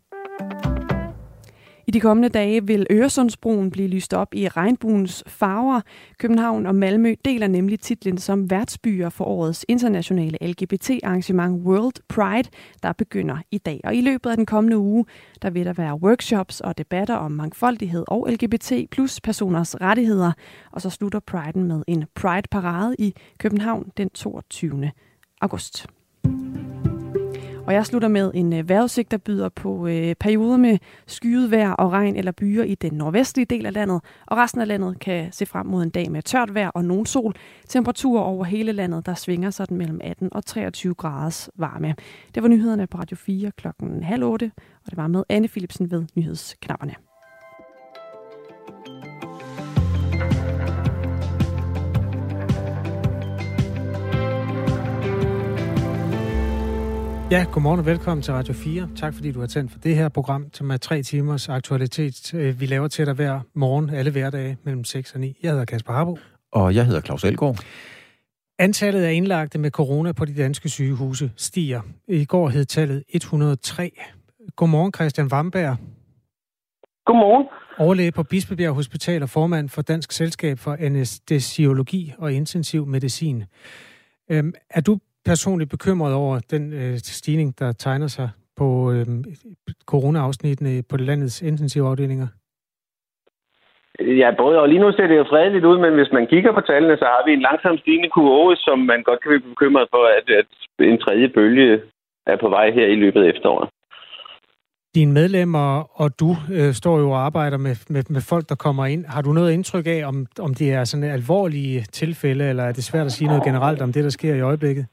I de kommende dage vil Øresundsbroen blive lyst op i regnbuens farver. København og Malmø deler nemlig titlen som værtsbyer for årets internationale LGBT-arrangement World Pride, der begynder i dag. Og i løbet af den kommende uge, der vil der være workshops og debatter om mangfoldighed og LGBT plus personers rettigheder. Og så slutter Priden med en Pride-parade i København den 22. august. Og jeg slutter med en øh, vejrudsigt, der byder på øh, perioder med skyet vejr og regn eller byer i den nordvestlige del af landet. Og resten af landet kan se frem mod en dag med tørt vejr og nogen sol. Temperaturer over hele landet, der svinger sådan mellem 18 og 23 graders varme. Det var nyhederne på Radio 4 klokken halv otte, og det var med Anne Philipsen ved nyhedsknapperne. Ja, godmorgen og velkommen til Radio 4. Tak fordi du har tændt for det her program, som er tre timers aktualitet. Øh, vi laver til dig hver morgen, alle hverdage, mellem 6 og 9. Jeg hedder Kasper Harbo. Og jeg hedder Claus Elgaard. Antallet af indlagte med corona på de danske sygehuse stiger. I går hed tallet 103. Godmorgen, Christian Vamberg. Godmorgen. Overlæge på Bispebjerg Hospital og formand for Dansk Selskab for Anestesiologi og Intensiv Medicin. Øhm, er du personligt bekymret over den øh, stigning, der tegner sig på øh, corona-afsnittene på landets intensivafdelinger? Ja, både og lige nu ser det jo fredeligt ud, men hvis man kigger på tallene, så har vi en langsom stigende kurve, som man godt kan blive bekymret for, at, at en tredje bølge er på vej her i løbet af efteråret. Dine medlemmer og du øh, står jo og arbejder med, med, med folk, der kommer ind. Har du noget indtryk af, om, om det er sådan alvorlige tilfælde, eller er det svært at sige noget generelt om det, der sker i øjeblikket?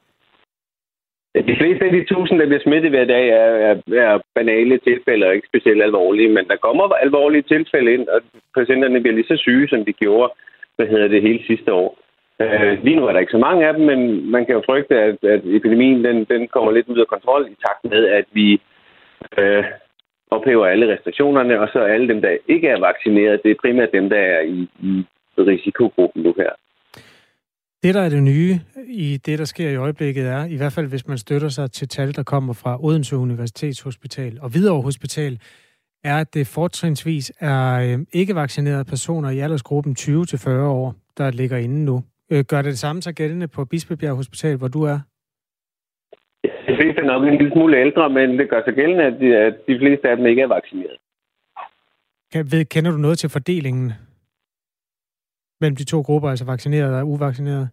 De fleste af de tusind, der bliver smittet hver dag, er, er, er banale tilfælde og ikke specielt alvorlige. Men der kommer alvorlige tilfælde ind, og patienterne bliver lige så syge, som de gjorde hvad hedder det, hele sidste år. Øh, lige nu er der ikke så mange af dem, men man kan jo frygte, at, at epidemien den, den kommer lidt ud af kontrol i takt med, at vi øh, ophæver alle restriktionerne, og så alle dem, der ikke er vaccineret, det er primært dem, der er i, i risikogruppen nu her. Det, der er det nye i det, der sker i øjeblikket, er, i hvert fald hvis man støtter sig til tal, der kommer fra Odense Universitetshospital og Hvidovre Hospital, er, at det fortrinsvis er øh, ikke vaccinerede personer i aldersgruppen 20-40 år, der ligger inde nu. Øh, gør det det samme så gældende på Bispebjerg Hospital, hvor du er? De fleste er nok en lille smule ældre, men det gør sig gældende, at de, at de fleste af dem ikke er vaccineret. Kender du noget til fordelingen mellem de to grupper, altså vaccinerede og uvaccinerede?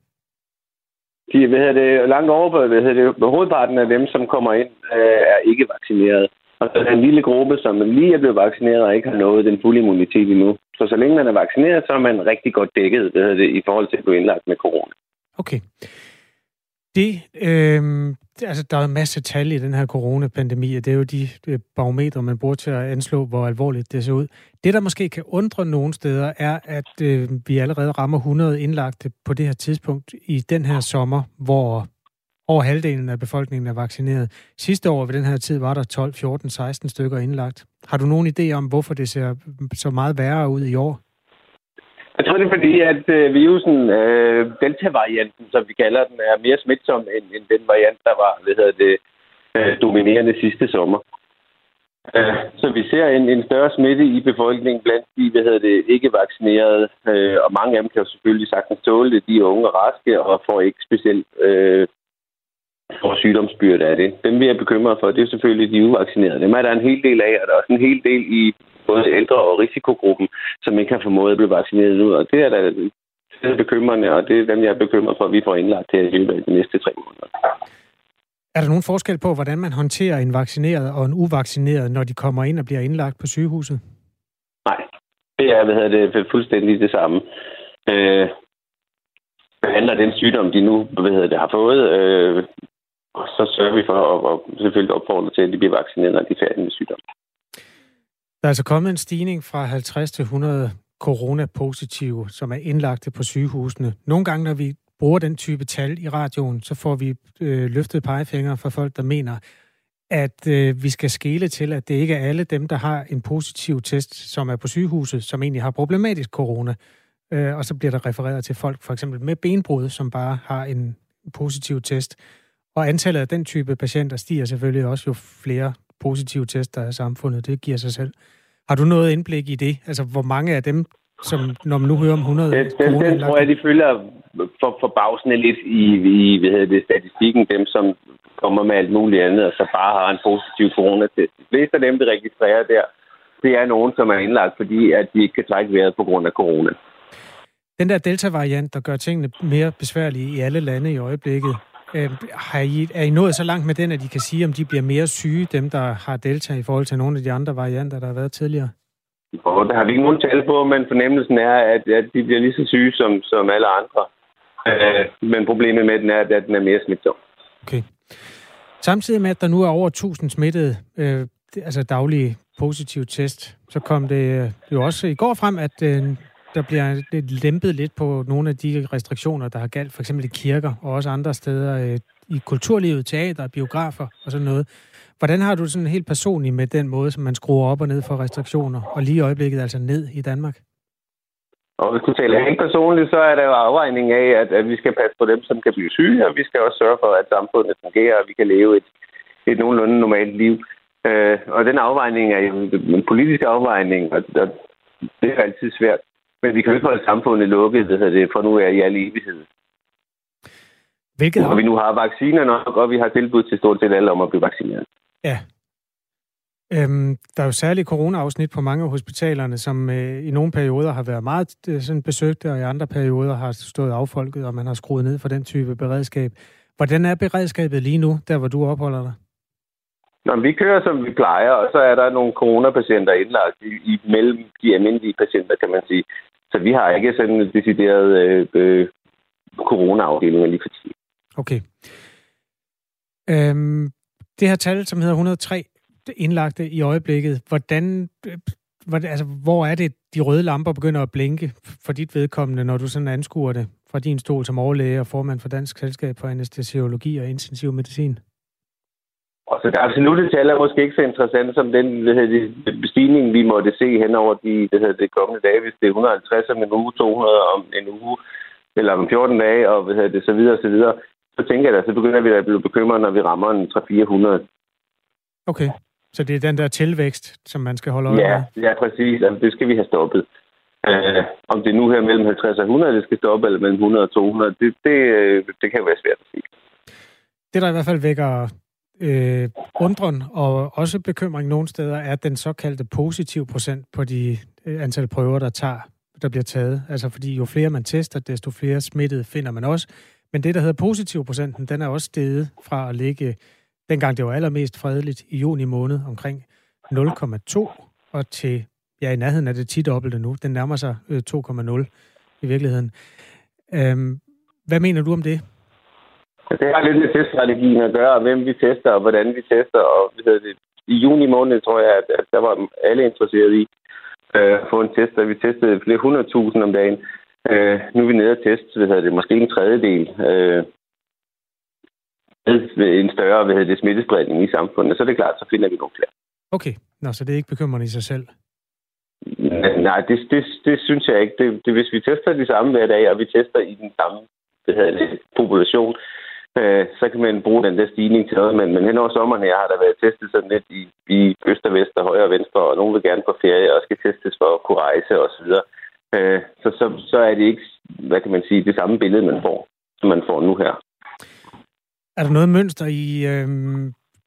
De, hvad hedder det, langt over, hvad hedder det, hovedparten af dem, som kommer ind, øh, er ikke vaccineret. Og så er der en lille gruppe, som lige er blevet vaccineret og ikke har nået den fulde immunitet endnu. Så så længe man er vaccineret, så er man rigtig godt dækket hvad hedder det, i forhold til at blive indlagt med corona. Okay. Det, øh, altså, der er en masse tal i den her coronapandemi, og det er jo de øh, barometre, man bruger til at anslå, hvor alvorligt det ser ud. Det, der måske kan undre nogle steder, er, at øh, vi allerede rammer 100 indlagte på det her tidspunkt i den her sommer, hvor over halvdelen af befolkningen er vaccineret. Sidste år ved den her tid var der 12, 14, 16 stykker indlagt. Har du nogen idé om, hvorfor det ser så meget værre ud i år? Jeg tror, det er fordi, at øh, virusen, øh, delta-varianten, som vi kalder den, er mere smitsom end, end den variant, der var hvad hedder det, øh, dominerende sidste sommer. Øh, så vi ser en, en større smitte i befolkningen blandt de hvad hedder det, ikke vaccinerede, øh, og mange af dem kan jo selvfølgelig sagtens tåle det. De er unge og raske og får ikke specielt øh, får sygdomsbyrde af det. Dem vi er bekymret for, det er selvfølgelig de uvaccinerede. Dem er der en hel del af, og der er også en hel del i både ældre og risikogruppen, som ikke har formået at blive vaccineret nu. Og det er da det er bekymrende, og det er dem, jeg er bekymret for, at vi får indlagt til at løbet de næste tre måneder. Er der nogen forskel på, hvordan man håndterer en vaccineret og en uvaccineret, når de kommer ind og bliver indlagt på sygehuset? Nej, det er hvad hedder det, fuldstændig det samme. Øh, behandler den sygdom, de nu hvad hedder det, har fået, øh, og så sørger vi for at, at selvfølgelig opfordre til, at de bliver vaccineret, når de er færdige med sygdommen. Der er altså kommet en stigning fra 50 til 100 coronapositive, som er indlagte på sygehusene. Nogle gange, når vi bruger den type tal i radioen, så får vi øh, løftet pegefingre fra folk, der mener, at øh, vi skal skele til, at det ikke er alle dem, der har en positiv test, som er på sygehuset, som egentlig har problematisk corona. Øh, og så bliver der refereret til folk, for eksempel med benbrud, som bare har en positiv test. Og antallet af den type patienter stiger selvfølgelig også, jo flere positive tester af samfundet. Det giver sig selv. Har du noget indblik i det? Altså, hvor mange af dem, som når man nu hører om 100 det, det, det tror jeg, de følger for, for bagsende lidt i, i hvad hedder det, statistikken, dem som kommer med alt muligt andet, og så bare har en positiv coronatest. De fleste af dem, der registrerer der, det er nogen, som er indlagt, fordi at de ikke kan trække vejret på grund af corona. Den der delta-variant, der gør tingene mere besværlige i alle lande i øjeblikket, Øh, har I, er I nået så langt med den, at I kan sige, om de bliver mere syge, dem der har delta, i forhold til nogle af de andre varianter, der har været tidligere? Og der har vi ikke nogen tal på, men fornemmelsen er, at, at de bliver lige så syge som, som alle andre. Øh, men problemet med den er, at den er mere smitsom. Okay. Samtidig med, at der nu er over 1000 smittede, øh, altså daglige positive test, så kom det jo også i går frem, at øh, der bliver lidt lempet lidt på nogle af de restriktioner, der har galt, for eksempel i kirker og også andre steder øh, i kulturlivet, teater, biografer og sådan noget. Hvordan har du sådan helt personligt med den måde, som man skruer op og ned for restriktioner, og lige i øjeblikket altså ned i Danmark? Og hvis du taler helt personligt, så er der jo afvejning af, at, at vi skal passe på dem, som kan blive syge, og vi skal også sørge for, at samfundet fungerer, og vi kan leve et, et nogenlunde normalt liv. Øh, og den afvejning er jo en politisk afvejning, og, og det er altid svært. Men vi kan jo ikke holde samfundet lukket, det, det for nu er i al evighed. Hvilket Og vi nu har vacciner nok, og vi har tilbud til stort set alle om at blive vaccineret. Ja. Øhm, der er jo særligt corona-afsnit på mange af hospitalerne, som øh, i nogle perioder har været meget øh, sådan besøgte, og i andre perioder har stået affolket, og man har skruet ned for den type beredskab. Hvordan er beredskabet lige nu, der hvor du opholder dig? Nå, vi kører, som vi plejer, og så er der nogle coronapatienter indlagt i, i mellem de almindelige patienter, kan man sige. Så vi har ikke sådan en decideret øh, øh, corona-afdelinger lige for tiden. Okay. Øhm, det her tal, som hedder 103 indlagte i øjeblikket, hvordan, øh, hvordan, altså, hvor er det, de røde lamper begynder at blinke for dit vedkommende, når du sådan anskuer det fra din stol som overlæge og formand for Dansk Selskab for Anestesiologi og Intensiv Medicin? Og så det absolutte tal er måske ikke så interessant som den hvad hedder det, bestigning, vi måtte se hen over de hvad hedder det, kommende dage, hvis det er 150 om en uge, 200 om en uge, eller om 14 dage, og hvad hedder det, så videre, så videre. Så tænker jeg da, så begynder vi da at blive bekymret, når vi rammer en 300-400. Okay, så det er den der tilvækst, som man skal holde øje Ja, med? ja, præcis. Altså, det skal vi have stoppet. Uh, om det er nu her mellem 50 og 100, det skal stoppe, eller mellem 100 og 200, det, det, øh, det kan være svært at sige. Det, der i hvert fald vækker øh, undren og også bekymring nogle steder, er den såkaldte positiv procent på de øh, antal prøver, der, tager, der bliver taget. Altså fordi jo flere man tester, desto flere smittede finder man også. Men det, der hedder positiv procenten, den er også steget fra at ligge, dengang det var allermest fredeligt, i juni måned omkring 0,2 og til, ja, i nærheden af det tit dobbelte nu. Den nærmer sig øh, 2,0 i virkeligheden. Øhm, hvad mener du om det? Det har lidt med teststrategien at gøre, hvem vi tester, og hvordan vi tester. Og det, I juni måned tror jeg, at, der var alle interesseret i øh, at få en test, og vi testede flere hundredtusind om dagen. Øh, nu er vi nede og teste, hvad hedder det, måske en tredjedel øh, en større hvad hedder det, smittespredning i samfundet. Så er det klart, så finder vi nogle flere. Okay, Nå, så det er ikke bekymrende i sig selv. Nej, det, det, det synes jeg ikke. Det, det, hvis vi tester de samme hver dag, og vi tester i den samme hvad hedder det, population, øh, så kan man bruge den der stigning til noget. Men, men hen over sommeren her har der været testet sådan lidt i, i øst og vest og højre og venstre, og nogen vil gerne på ferie og skal testes for at kunne rejse osv. Øh, så, så, så er det ikke, hvad kan man sige, det samme billede, man får, som man får nu her. Er der noget mønster i, øh,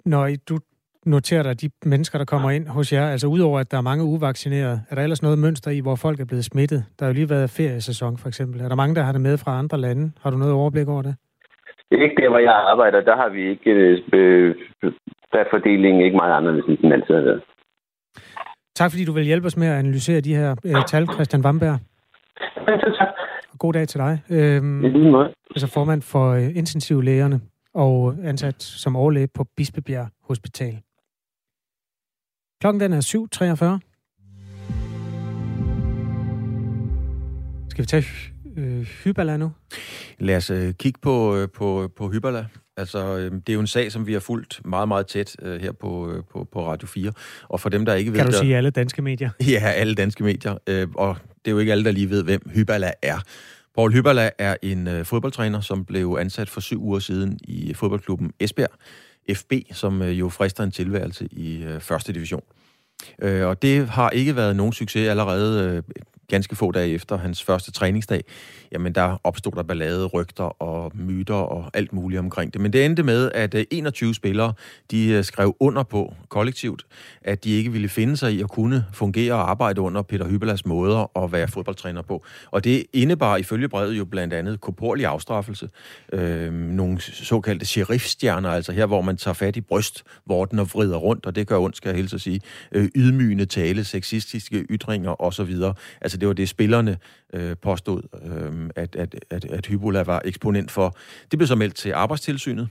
når I, du noterer dig de mennesker, der kommer ind hos jer? Altså udover, at der er mange uvaccinerede, er der ellers noget mønster i, hvor folk er blevet smittet? Der har jo lige været feriesæson, for eksempel. Er der mange, der har det med fra andre lande? Har du noget overblik over det? Det er ikke der, hvor jeg arbejder. Der har vi ikke... Øh, der er fordelingen ikke meget anderledes, end den altid har været. Tak fordi du vil hjælpe os med at analysere de her øh, tal, Christian Vamberg. Og god dag til dig. Øhm, I lige måde. altså formand for øh, intensivlægerne og ansat som overlæge på Bispebjerg Hospital. Klokken den er 7.43. Skal vi tage øh, Hybala nu? Lad os øh, kigge på, øh, på, på Hybala. Altså, øh, det er jo en sag, som vi har fulgt meget, meget tæt øh, her på, øh, på, på Radio 4. Og for dem, der ikke ved... Kan du der, sige alle danske medier? [LAUGHS] Ja, alle danske medier. Øh, og det er jo ikke alle, der lige ved, hvem Hybala er. Paul Hybala er en øh, fodboldtræner, som blev ansat for syv uger siden i fodboldklubben Esbjerg, FB, som øh, jo frister en tilværelse i øh, første division. Øh, og det har ikke været nogen succes allerede øh, ganske få dage efter hans første træningsdag. Jamen, der opstod der ballade, rygter og myter og alt muligt omkring det. Men det endte med, at øh, 21 spillere, de øh, skrev under på kollektivt, at de ikke ville finde sig i at kunne fungere og arbejde under Peter Hybelas måder at være fodboldtræner på. Og det indebar ifølge brevet jo blandt andet korporlig afstraffelse, øh, nogle såkaldte sheriffstjerner, altså her, hvor man tager fat i brystvorten og vrider rundt, og det gør ondt, skal jeg helst at sige, øh, ydmygende tale, sexistiske ytringer osv. Altså det var det, spillerne øh, påstod, øh, at, at, at, at Hybola var eksponent for. Det blev så meldt til arbejdstilsynet,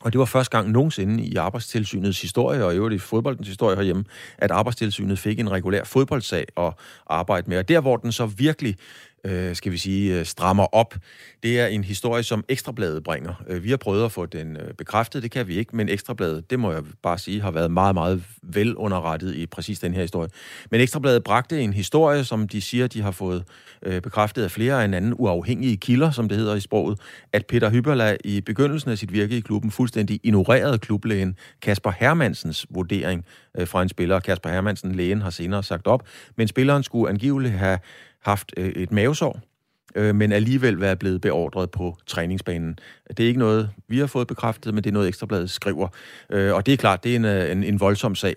og det var første gang nogensinde i arbejdstilsynets historie, og i øvrigt i fodboldens historie herhjemme, at arbejdstilsynet fik en regulær fodboldsag at arbejde med. Og der, hvor den så virkelig øh, skal vi sige, øh, strammer op. Det er en historie, som Ekstrabladet bringer. Øh, vi har prøvet at få den øh, bekræftet, det kan vi ikke, men Ekstrabladet, det må jeg bare sige, har været meget, meget velunderrettet i præcis den her historie. Men Ekstrabladet bragte en historie, som de siger, de har fået bekræftet af flere end anden uafhængige kilder, som det hedder i sproget, at Peter Hyberla i begyndelsen af sit virke i klubben fuldstændig ignorerede klublægen Kasper Hermansens vurdering fra en spiller. Kasper Hermansen, lægen, har senere sagt op, men spilleren skulle angiveligt have haft øh, et mavesår, øh, men alligevel være blevet beordret på træningsbanen. Det er ikke noget, vi har fået bekræftet, men det er noget Ekstrabladet skriver. Øh, og det er klart, det er en, øh, en, en voldsom sag.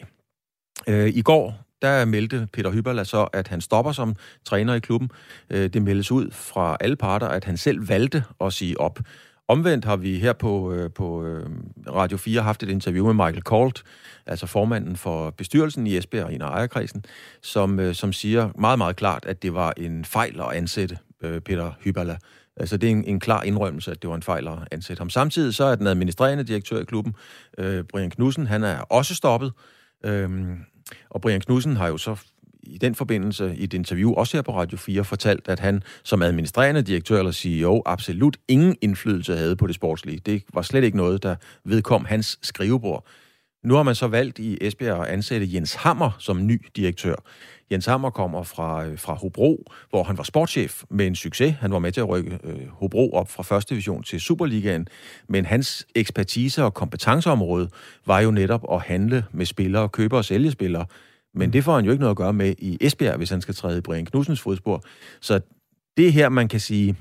Øh, I går, der meldte Peter Hyberla så, at han stopper som træner i klubben. Øh, det meldes ud fra alle parter, at han selv valgte at sige op. Omvendt har vi her på, øh, på øh, Radio 4 haft et interview med Michael Colt, altså formanden for bestyrelsen i Esbjerg og ejerkredsen, som, øh, som siger meget, meget klart, at det var en fejl at ansætte øh, Peter Hybala. Altså det er en, en klar indrømmelse, at det var en fejl at ansætte ham. Samtidig så er den administrerende direktør i klubben, øh, Brian Knudsen, han er også stoppet. Øhm, og Brian Knudsen har jo så i den forbindelse i et interview, også her på Radio 4, fortalt, at han som administrerende direktør eller CEO absolut ingen indflydelse havde på det sportslige. Det var slet ikke noget, der vedkom hans skrivebord. Nu har man så valgt i Esbjerg at ansætte Jens Hammer som ny direktør. Jens Hammer kommer fra, øh, fra Hobro, hvor han var sportschef med en succes. Han var med til at rykke øh, Hobro op fra første division til Superligaen. Men hans ekspertise og kompetenceområde var jo netop at handle med spillere, købe og sælge spillere. Men det får han jo ikke noget at gøre med i Esbjerg, hvis han skal træde i Brian Knudsens fodspor. Så det her, man kan sige,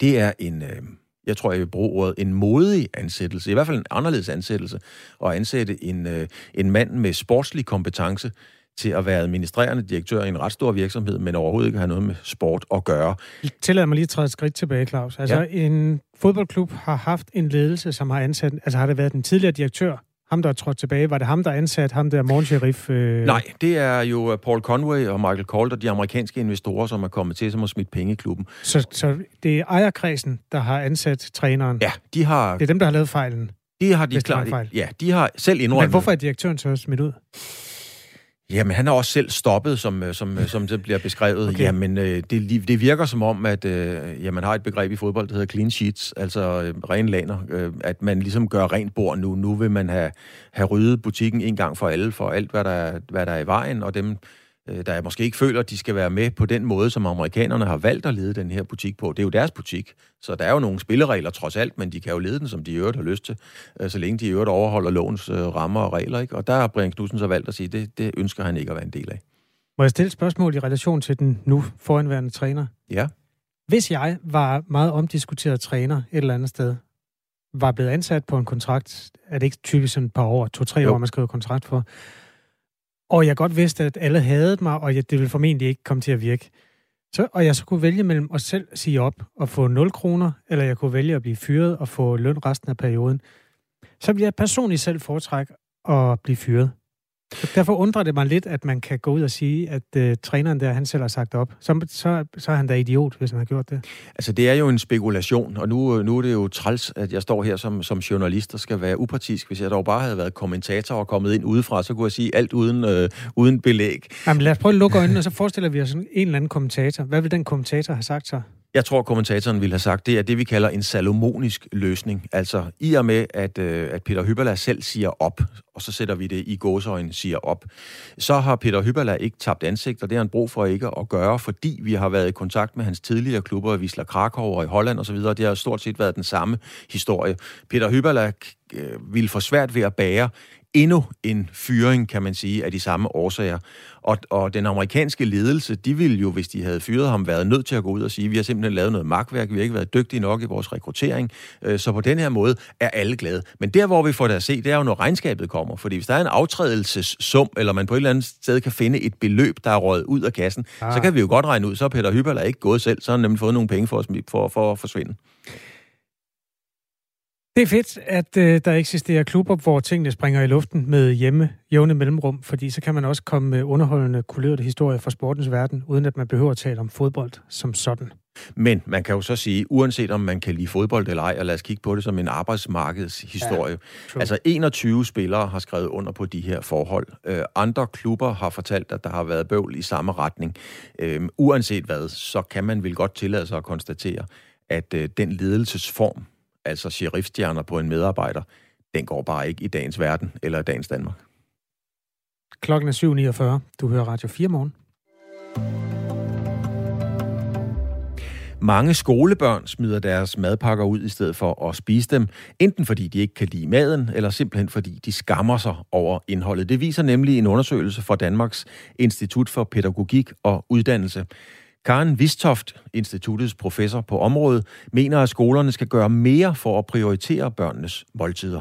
det er en, øh, jeg tror, jeg vil bruge ordet, en modig ansættelse, i hvert fald en anderledes ansættelse, at ansætte en, øh, en mand med sportslig kompetence til at være administrerende direktør i en ret stor virksomhed, men overhovedet ikke have noget med sport at gøre. Tillad mig lige at træde et skridt tilbage, Claus. Altså, ja. en fodboldklub har haft en ledelse, som har ansat, altså har det været den tidligere direktør, ham, der er trådt tilbage, var det ham, der ansat ham der morgensheriff? Øh... Nej, det er jo øh, Paul Conway og Michael og de amerikanske investorer, som er kommet til, som har smidt penge i klubben. Så, så det er ejerkredsen, der har ansat træneren? Ja, de har... Det er dem, der har lavet fejlen? De har de klart... Ja, de har selv indrømmet... Men hvorfor er direktøren så smidt ud? Jamen, han er også selv stoppet, som, øh, som, øh, som det bliver beskrevet. Okay. Jamen, øh, det, det virker som om, at øh, ja, man har et begreb i fodbold, der hedder clean sheets, altså øh, ren laner. Øh, at man ligesom gør rent bord nu. Nu vil man have, have ryddet butikken en gang for alle, for alt, hvad der, hvad der er i vejen, og dem, der måske ikke føler, at de skal være med på den måde, som amerikanerne har valgt at lede den her butik på. Det er jo deres butik, så der er jo nogle spilleregler trods alt, men de kan jo lede den, som de i øvrigt har lyst til, øh, så længe de i øvrigt overholder lovens øh, rammer og regler. Ikke? Og der har Brian Knudsen så valgt at sige, at det, det ønsker han ikke at være en del af. Må jeg stille et spørgsmål i relation til den nu foranværende træner? Ja. Hvis jeg var meget omdiskuteret træner et eller andet sted, var blevet ansat på en kontrakt, er det ikke typisk sådan et par år, to-tre år, man skriver kontrakt for, og jeg godt vidste, at alle havde mig, og det ville formentlig ikke komme til at virke. Så, og jeg så kunne vælge mellem at selv sige op og få 0 kroner, eller jeg kunne vælge at blive fyret og få løn resten af perioden. Så ville jeg personligt selv foretrække at blive fyret. Derfor undrer det mig lidt, at man kan gå ud og sige, at uh, træneren der, han selv har sagt op. Så, så, så er han da idiot, hvis han har gjort det. Altså, det er jo en spekulation, og nu, nu er det jo træls, at jeg står her som, som journalist og skal være upartisk. Hvis jeg dog bare havde været kommentator og kommet ind udefra, så kunne jeg sige alt uden, øh, uden belæg. Jamen, lad os prøve at lukke øjnene, og så forestiller vi os en eller anden kommentator. Hvad vil den kommentator have sagt så? Jeg tror, kommentatoren ville have sagt, det er det, vi kalder en salomonisk løsning. Altså, i og med, at, øh, at Peter Hyberla selv siger op, og så sætter vi det i gåsøjne, siger op, så har Peter Hyberla ikke tabt ansigt, og det har han brug for ikke at gøre, fordi vi har været i kontakt med hans tidligere klubber i Wisla Krakow og i Holland osv., det har stort set været den samme historie. Peter Hyberla øh, ville få svært ved at bære endnu en fyring, kan man sige, af de samme årsager. Og, og den amerikanske ledelse, de ville jo, hvis de havde fyret ham, været nødt til at gå ud og sige, vi har simpelthen lavet noget magtværk, vi har ikke været dygtige nok i vores rekruttering, øh, så på den her måde er alle glade. Men der, hvor vi får det at se, det er jo, når regnskabet kommer. Fordi hvis der er en aftrædelsessum, eller man på et eller andet sted kan finde et beløb, der er røget ud af kassen, ah. så kan vi jo godt regne ud, så er Peter Hyberler ikke gået selv, så har han nemlig fået nogle penge for, for, for at forsvinde. Det er fedt, at øh, der eksisterer klubber, hvor tingene springer i luften med hjemme, jævne mellemrum, fordi så kan man også komme med underholdende kulørte historier fra sportens verden, uden at man behøver at tale om fodbold som sådan. Men man kan jo så sige, uanset om man kan lide fodbold eller ej, og lad os kigge på det som en arbejdsmarkedshistorie. Ja, altså 21 spillere har skrevet under på de her forhold. Øh, andre klubber har fortalt, at der har været bøvl i samme retning. Øh, uanset hvad, så kan man vel godt tillade sig at konstatere, at øh, den ledelsesform, altså sheriffstjerner på en medarbejder, den går bare ikke i dagens verden eller dagens Danmark. Klokken er 7.49. Du hører Radio 4 morgen. Mange skolebørn smider deres madpakker ud i stedet for at spise dem, enten fordi de ikke kan lide maden, eller simpelthen fordi de skammer sig over indholdet. Det viser nemlig en undersøgelse fra Danmarks Institut for Pædagogik og Uddannelse. Karen Vistoft, instituttets professor på området, mener, at skolerne skal gøre mere for at prioritere børnenes måltider.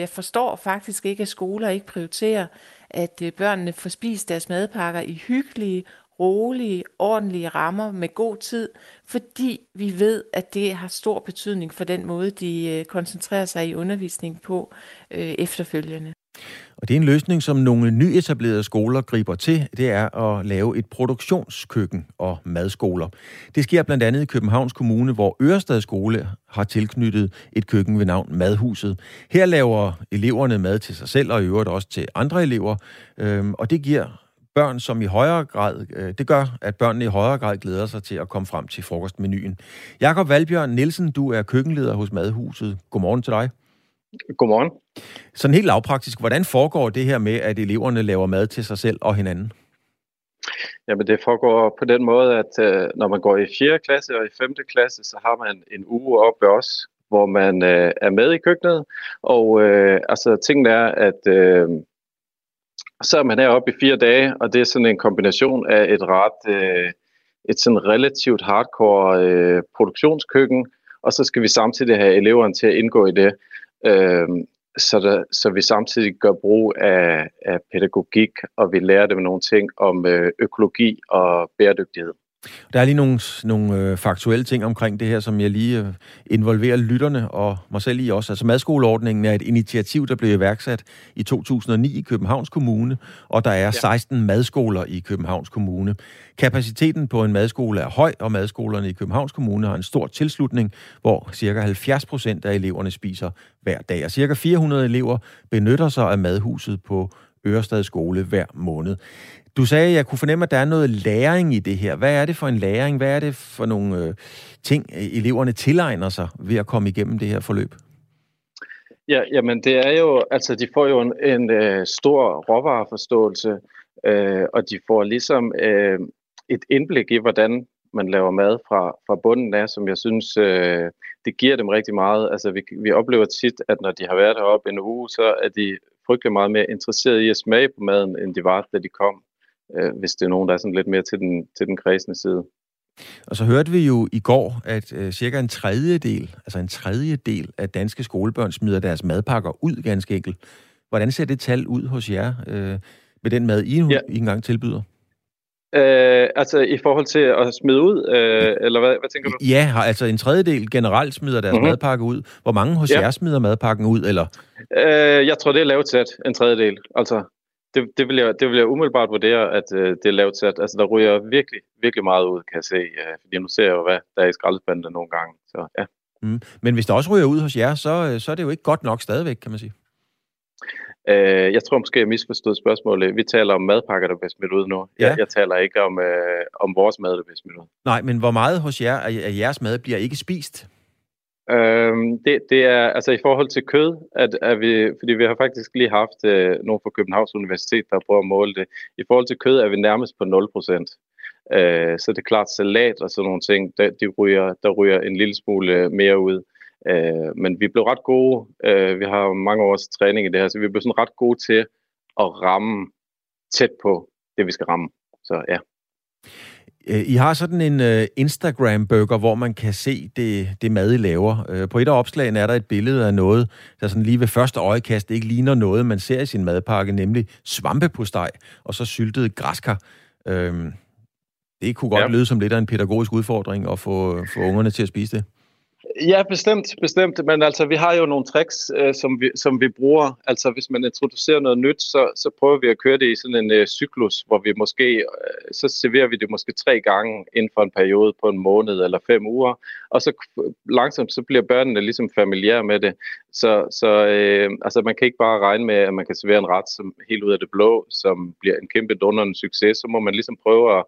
Jeg forstår faktisk ikke, at skoler ikke prioriterer, at øh, børnene får spist deres madpakker i hyggelige rolige, ordentlige rammer med god tid, fordi vi ved, at det har stor betydning for den måde, de øh, koncentrerer sig i undervisning på øh, efterfølgende. Og det er en løsning, som nogle nyetablerede skoler griber til. Det er at lave et produktionskøkken og madskoler. Det sker blandt andet i Københavns Kommune, hvor Ørestad Skole har tilknyttet et køkken ved navn Madhuset. Her laver eleverne mad til sig selv og i øvrigt også til andre elever. Øhm, og det giver børn, som i højere grad, øh, det gør, at børnene i højere grad glæder sig til at komme frem til frokostmenuen. Jakob Valbjørn Nielsen, du er køkkenleder hos Madhuset. Godmorgen til dig. Godmorgen. Sådan helt lavpraktisk, hvordan foregår det her med, at eleverne laver mad til sig selv og hinanden? Jamen det foregår på den måde, at øh, når man går i 4. klasse og i 5. klasse, så har man en uge op ved os, hvor man øh, er med i køkkenet. Og øh, altså tingene er, at øh, så er man heroppe i fire dage, og det er sådan en kombination af et ret, øh, et sådan relativt hardcore øh, produktionskøkken, og så skal vi samtidig have eleverne til at indgå i det, øh, så, der, så vi samtidig gør brug af, af pædagogik, og vi lærer dem nogle ting om øh, økologi og bæredygtighed. Der er lige nogle, nogle øh, faktuelle ting omkring det her, som jeg lige øh, involverer lytterne og mig selv i også. Altså madskoleordningen er et initiativ, der blev iværksat i 2009 i Københavns Kommune, og der er 16 madskoler i Københavns Kommune. Kapaciteten på en madskole er høj, og madskolerne i Københavns Kommune har en stor tilslutning, hvor ca. 70 procent af eleverne spiser hver dag. Og ca. 400 elever benytter sig af madhuset på Ørestad Skole hver måned. Du sagde, at jeg kunne fornemme, at der er noget læring i det her. Hvad er det for en læring? Hvad er det for nogle øh, ting, øh, eleverne tilegner sig ved at komme igennem det her forløb? Ja, jamen det er jo, altså de får jo en, en øh, stor råvareforståelse, øh, og de får ligesom øh, et indblik i, hvordan man laver mad fra, fra bunden af, som jeg synes, øh, det giver dem rigtig meget. Altså vi, vi oplever tit, at når de har været heroppe en uge, så er de frygtelig meget mere interesseret i at smage på maden, end de var, da de kom øh, hvis det er nogen, der er sådan lidt mere til den, til den kredsende side. Og så hørte vi jo i går, at øh, cirka en tredjedel, altså en tredjedel af danske skolebørn smider deres madpakker ud ganske enkelt. Hvordan ser det tal ud hos jer øh, med den mad, I, ja. I engang tilbyder? Øh, altså i forhold til at smide ud, øh, eller hvad, hvad tænker du? Ja, altså en tredjedel generelt smider deres mm-hmm. madpakke ud. Hvor mange hos ja. jer smider madpakken ud, eller? Øh, jeg tror, det er lavt sat, en tredjedel. Altså, det, det, vil jeg, det vil jeg umiddelbart vurdere, at øh, det er lavt sat. Altså, der ryger virkelig, virkelig meget ud, kan jeg se. Øh, fordi nu ser jeg jo, hvad der er i skraldespandene nogle gange. Så, ja. Mm. Men hvis der også ryger ud hos jer, så, øh, så er det jo ikke godt nok stadigvæk, kan man sige. Øh, jeg tror måske, jeg misforstod spørgsmålet. Vi taler om madpakker, der bliver smidt ud nu. Ja. Jeg, jeg taler ikke om, øh, om vores mad, der bliver smidt ud. Nej, men hvor meget hos jer af jeres mad bliver ikke spist? Øhm, det, det er altså i forhold til kød, at, at vi, fordi vi har faktisk lige haft øh, nogen fra Københavns Universitet, der prøver at måle det. I forhold til kød er vi nærmest på 0%. Øh, så det er klart salat og sådan nogle ting, der, de ryger, der ryger en lille smule mere ud. Øh, men vi blev ret gode, øh, vi har mange års træning i det her, så vi blev sådan ret gode til at ramme tæt på det, vi skal ramme. Så ja. Øh, I har sådan en uh, Instagram-burger, hvor man kan se det, det mad, I laver. Uh, på et af opslagene er der et billede af noget, der sådan lige ved første øjekast ikke ligner noget, man ser i sin madpakke, nemlig svampepostej og så syltet græskar. Uh, det kunne godt ja. lyde som lidt af en pædagogisk udfordring at få, få ungerne til at spise det. Ja, bestemt, bestemt. Men altså, vi har jo nogle tricks, øh, som, vi, som vi bruger. Altså, hvis man introducerer noget nyt, så, så prøver vi at køre det i sådan en øh, cyklus, hvor vi måske, øh, så serverer vi det måske tre gange inden for en periode på en måned eller fem uger. Og så langsomt, så bliver børnene ligesom familiære med det. Så, så øh, altså, man kan ikke bare regne med, at man kan servere en ret som helt ud af det blå, som bliver en kæmpe dunderende succes. Så må man ligesom prøve at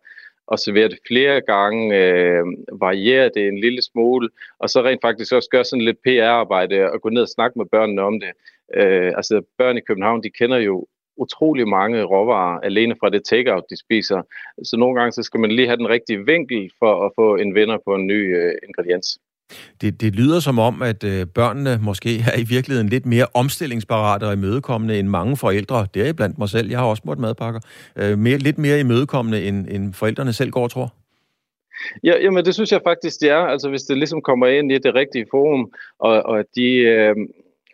og servere det flere gange, øh, variere det en lille smule, og så rent faktisk også gøre sådan lidt PR-arbejde og gå ned og snakke med børnene om det. Øh, altså børn i København, de kender jo utrolig mange råvarer alene fra det takeout, de spiser. Så nogle gange så skal man lige have den rigtige vinkel for at få en vinder på en ny øh, ingrediens. Det, det lyder som om, at øh, børnene måske er i virkeligheden lidt mere omstillingsparate og imødekommende end mange forældre. Det er blandt mig selv. Jeg har også måttet madpakker. Øh, mere, lidt mere imødekommende, end, end forældrene selv går, tror Ja, jamen det synes jeg faktisk, det er. Altså hvis det ligesom kommer ind i det rigtige forum, og, og de, øh,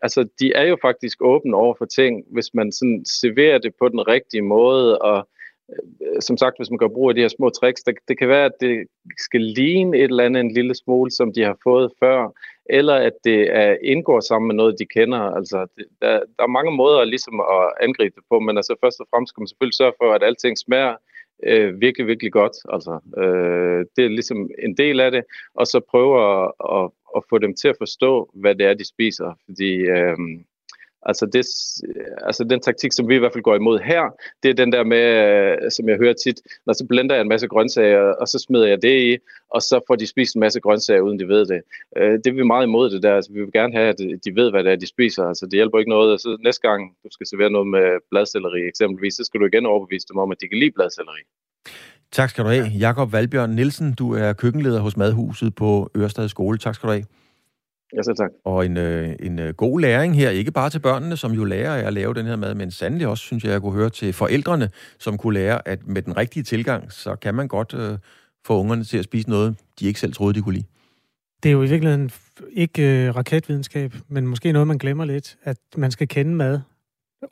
altså, de er jo faktisk åbne over for ting, hvis man sådan serverer det på den rigtige måde, og Øh, Øh, som sagt, hvis man gør brug af de her små tricks, det, det kan være, at det skal ligne et eller andet en lille smule, som de har fået før, eller at det er, indgår sammen med noget, de kender. Altså, det, der, der er mange måder ligesom at angribe det på, men altså først og fremmest skal man selvfølgelig sørge for, at alting smager øh, virkelig, virkelig godt. Altså, øh, det er ligesom en del af det, og så prøve at, at, at få dem til at forstå, hvad det er, de spiser. Fordi øh, Altså, det, altså den taktik, som vi i hvert fald går imod her, det er den der med, øh, som jeg hører tit, når så blender jeg en masse grøntsager, og så smider jeg det i, og så får de spist en masse grøntsager, uden de ved det. Øh, det er vi meget imod det der. Altså, vi vil gerne have, at de ved, hvad det er, de spiser. Altså, det hjælper ikke noget. Så næste gang, du skal servere noget med bladcelleri eksempelvis, så skal du igen overbevise dem om, at de kan lide bladcelleri. Tak skal du have. Jakob Valbjørn Nielsen, du er køkkenleder hos Madhuset på Ørestad Skole. Tak skal du have. Ja, så tak. Og en, øh, en øh, god læring her, ikke bare til børnene, som jo lærer af at lave den her mad, men sandelig også, synes jeg, jeg kunne høre til forældrene, som kunne lære, at med den rigtige tilgang, så kan man godt øh, få ungerne til at spise noget, de ikke selv troede, de kunne lide. Det er jo i virkeligheden ikke øh, raketvidenskab, men måske noget, man glemmer lidt, at man skal kende mad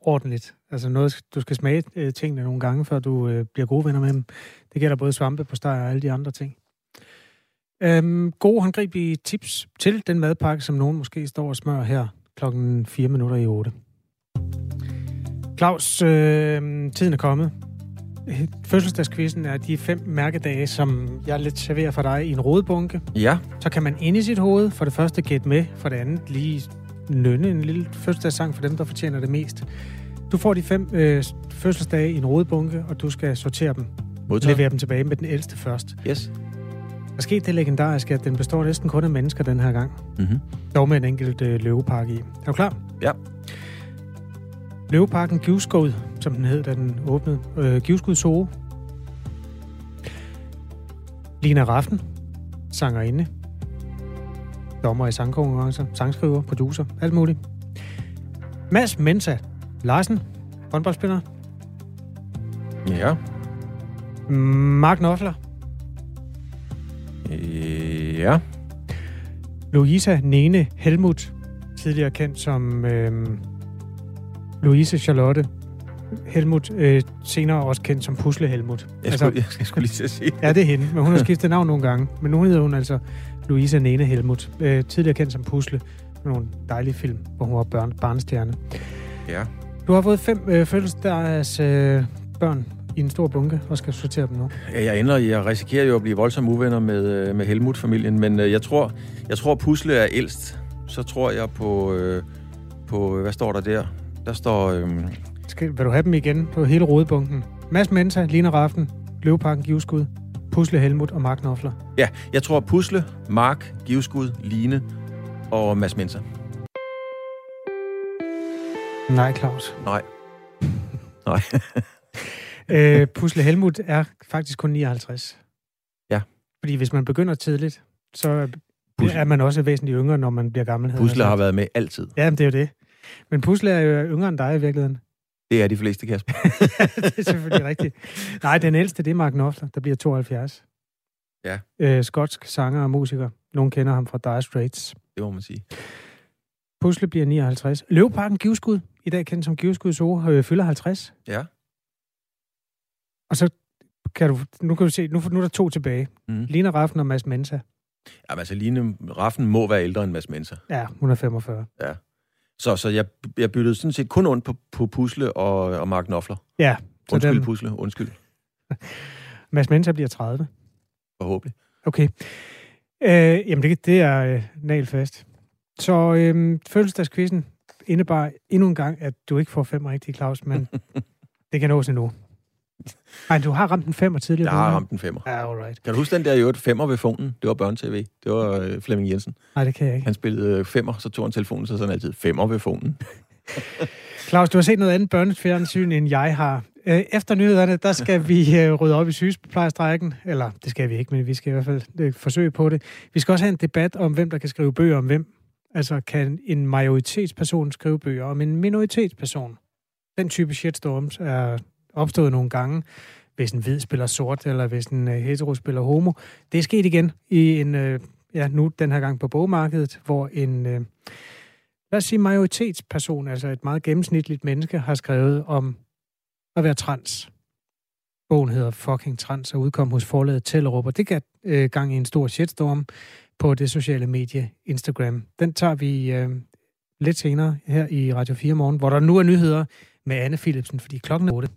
ordentligt. Altså noget, du skal smage øh, tingene nogle gange, før du øh, bliver gode venner med dem. Det gælder både svampe på steg og alle de andre ting. Øhm, gode håndgribelige tips til den madpakke, som nogen måske står og smører her klokken 4 minutter i 8. Claus, øh, tiden er kommet. Fødselsdagskvisten er de fem mærkedage, som jeg lidt serverer for dig i en rodebunke. Ja. Så kan man ind i sit hoved for det første gætte med, for det andet lige nynne en lille fødselsdagssang for dem, der fortjener det mest. Du får de fem øh, fødselsdage i en rodebunke, og du skal sortere dem. Modtaget. Levere dem tilbage med den ældste først. Yes. Der skete det legendariske, at den består næsten kun af mennesker den her gang. Mm-hmm. Dog med en enkelt øh, løvepark i. Er du klar? Ja. Løveparken Givskud, som den hed, da den åbnede. Øh, Givskud Zoo. Lina Raffen, sangerinde. Dommer i sangkonkurrencer, sangskriver, producer, alt muligt. Mads Mensa Larsen, håndboldspiller. Ja. Mark Knopfler, Ja. Louisa Nene Helmut, tidligere kendt som øh, Louise Charlotte Helmut, øh, senere også kendt som Pusle Helmut. Jeg skulle, altså, [LAUGHS] jeg, skulle lige at sige. Ja, det er hende, men hun har skiftet navn nogle gange. Men nu hedder hun altså Louisa Nene Helmut, øh, tidligere kendt som Pusle. Nogle dejlige film, hvor hun var børn, barnestjerne. Ja. Du har fået fem øh, fødselsdags øh, børn i en stor bunke og skal sortere dem nu? Ja, jeg ender, jeg risikerer jo at blive voldsomt uvenner med, øh, med Helmut-familien, men øh, jeg tror, jeg tror Pusle er ældst. Så tror jeg på, øh, på, hvad står der der? Der står... Øh... Skal, vil du have dem igen på hele rodebunken? Mads Mensa, Lina Raften, Løveparken Givskud, Pusle Helmut og Mark Knopfler. Ja, jeg tror Pusle, Mark, Givskud, Line og Mads Mensa. Nej, Claus. Nej. [LAUGHS] Nej. Øh, Pusle Helmut er faktisk kun 59. Ja. Fordi hvis man begynder tidligt, så Pusle. er man også væsentligt yngre, når man bliver gammel. Pusle har været med altid. Ja, det er jo det. Men Pusle er jo yngre end dig i virkeligheden. Det er de fleste, Kasper. [LAUGHS] det er selvfølgelig rigtigt. Nej, den ældste, det er Mark Knopfler, der bliver 72. Ja. Øh, skotsk sanger og musiker. Nogle kender ham fra Dire Straits. Det må man sige. Pusle bliver 59. Løveparken Givskud, i dag kendt som Givskud Zoo, øh, fylder 50. Ja. Og så kan du, nu kan du se, nu, nu er der to tilbage. Mm. Lina Raffen og Mads Mensa. Jamen altså, Line Raffen må være ældre end Mads Menser. Ja, hun er 45. Ja. Så, så jeg, jeg byttede sådan set kun ondt på, på Pusle og, og Mark Knopfler. Ja. Så undskyld, dem... Pusle. Undskyld. [LAUGHS] Mads Menser bliver 30. Forhåbentlig. Okay. Øh, jamen, det, det er øh, nalfast. Så øh, fødselsdagskvisten indebar endnu en gang, at du ikke får fem rigtige, Claus, men [LAUGHS] det kan nås endnu. Nej, du har ramt en femmer tidligere. Jeg har ramt en femmer. Ja, alright. Kan du huske den der i øvrigt femmer ved fonen? Det var børn-tv. Det var øh, Flemming Jensen. Nej, det kan jeg ikke. Han spillede øh, femmer, så tog han telefonen, så sådan altid femmer ved fonen. [LAUGHS] Claus, du har set noget andet børnefjernsyn, end jeg har. Øh, efter nyhederne, der skal vi øh, rydde op i sygeplejerstrækken. Eller, det skal vi ikke, men vi skal i hvert fald forsøge på det. Vi skal også have en debat om, hvem der kan skrive bøger om hvem. Altså, kan en majoritetsperson skrive bøger om en minoritetsperson? Den type shitstorms er opstået nogle gange, hvis en hvid spiller sort, eller hvis en øh, hetero spiller homo. Det er sket igen i en, øh, ja, nu den her gang på bogmarkedet, hvor en, øh, lad os sige majoritetsperson, altså et meget gennemsnitligt menneske, har skrevet om at være trans. Bogen hedder Fucking Trans og udkom hos forlaget Tellerup, og det gav øh, gang i en stor shitstorm på det sociale medie Instagram. Den tager vi øh, lidt senere her i Radio 4 morgen, hvor der nu er nyheder med Anne Philipsen, fordi klokken er 8.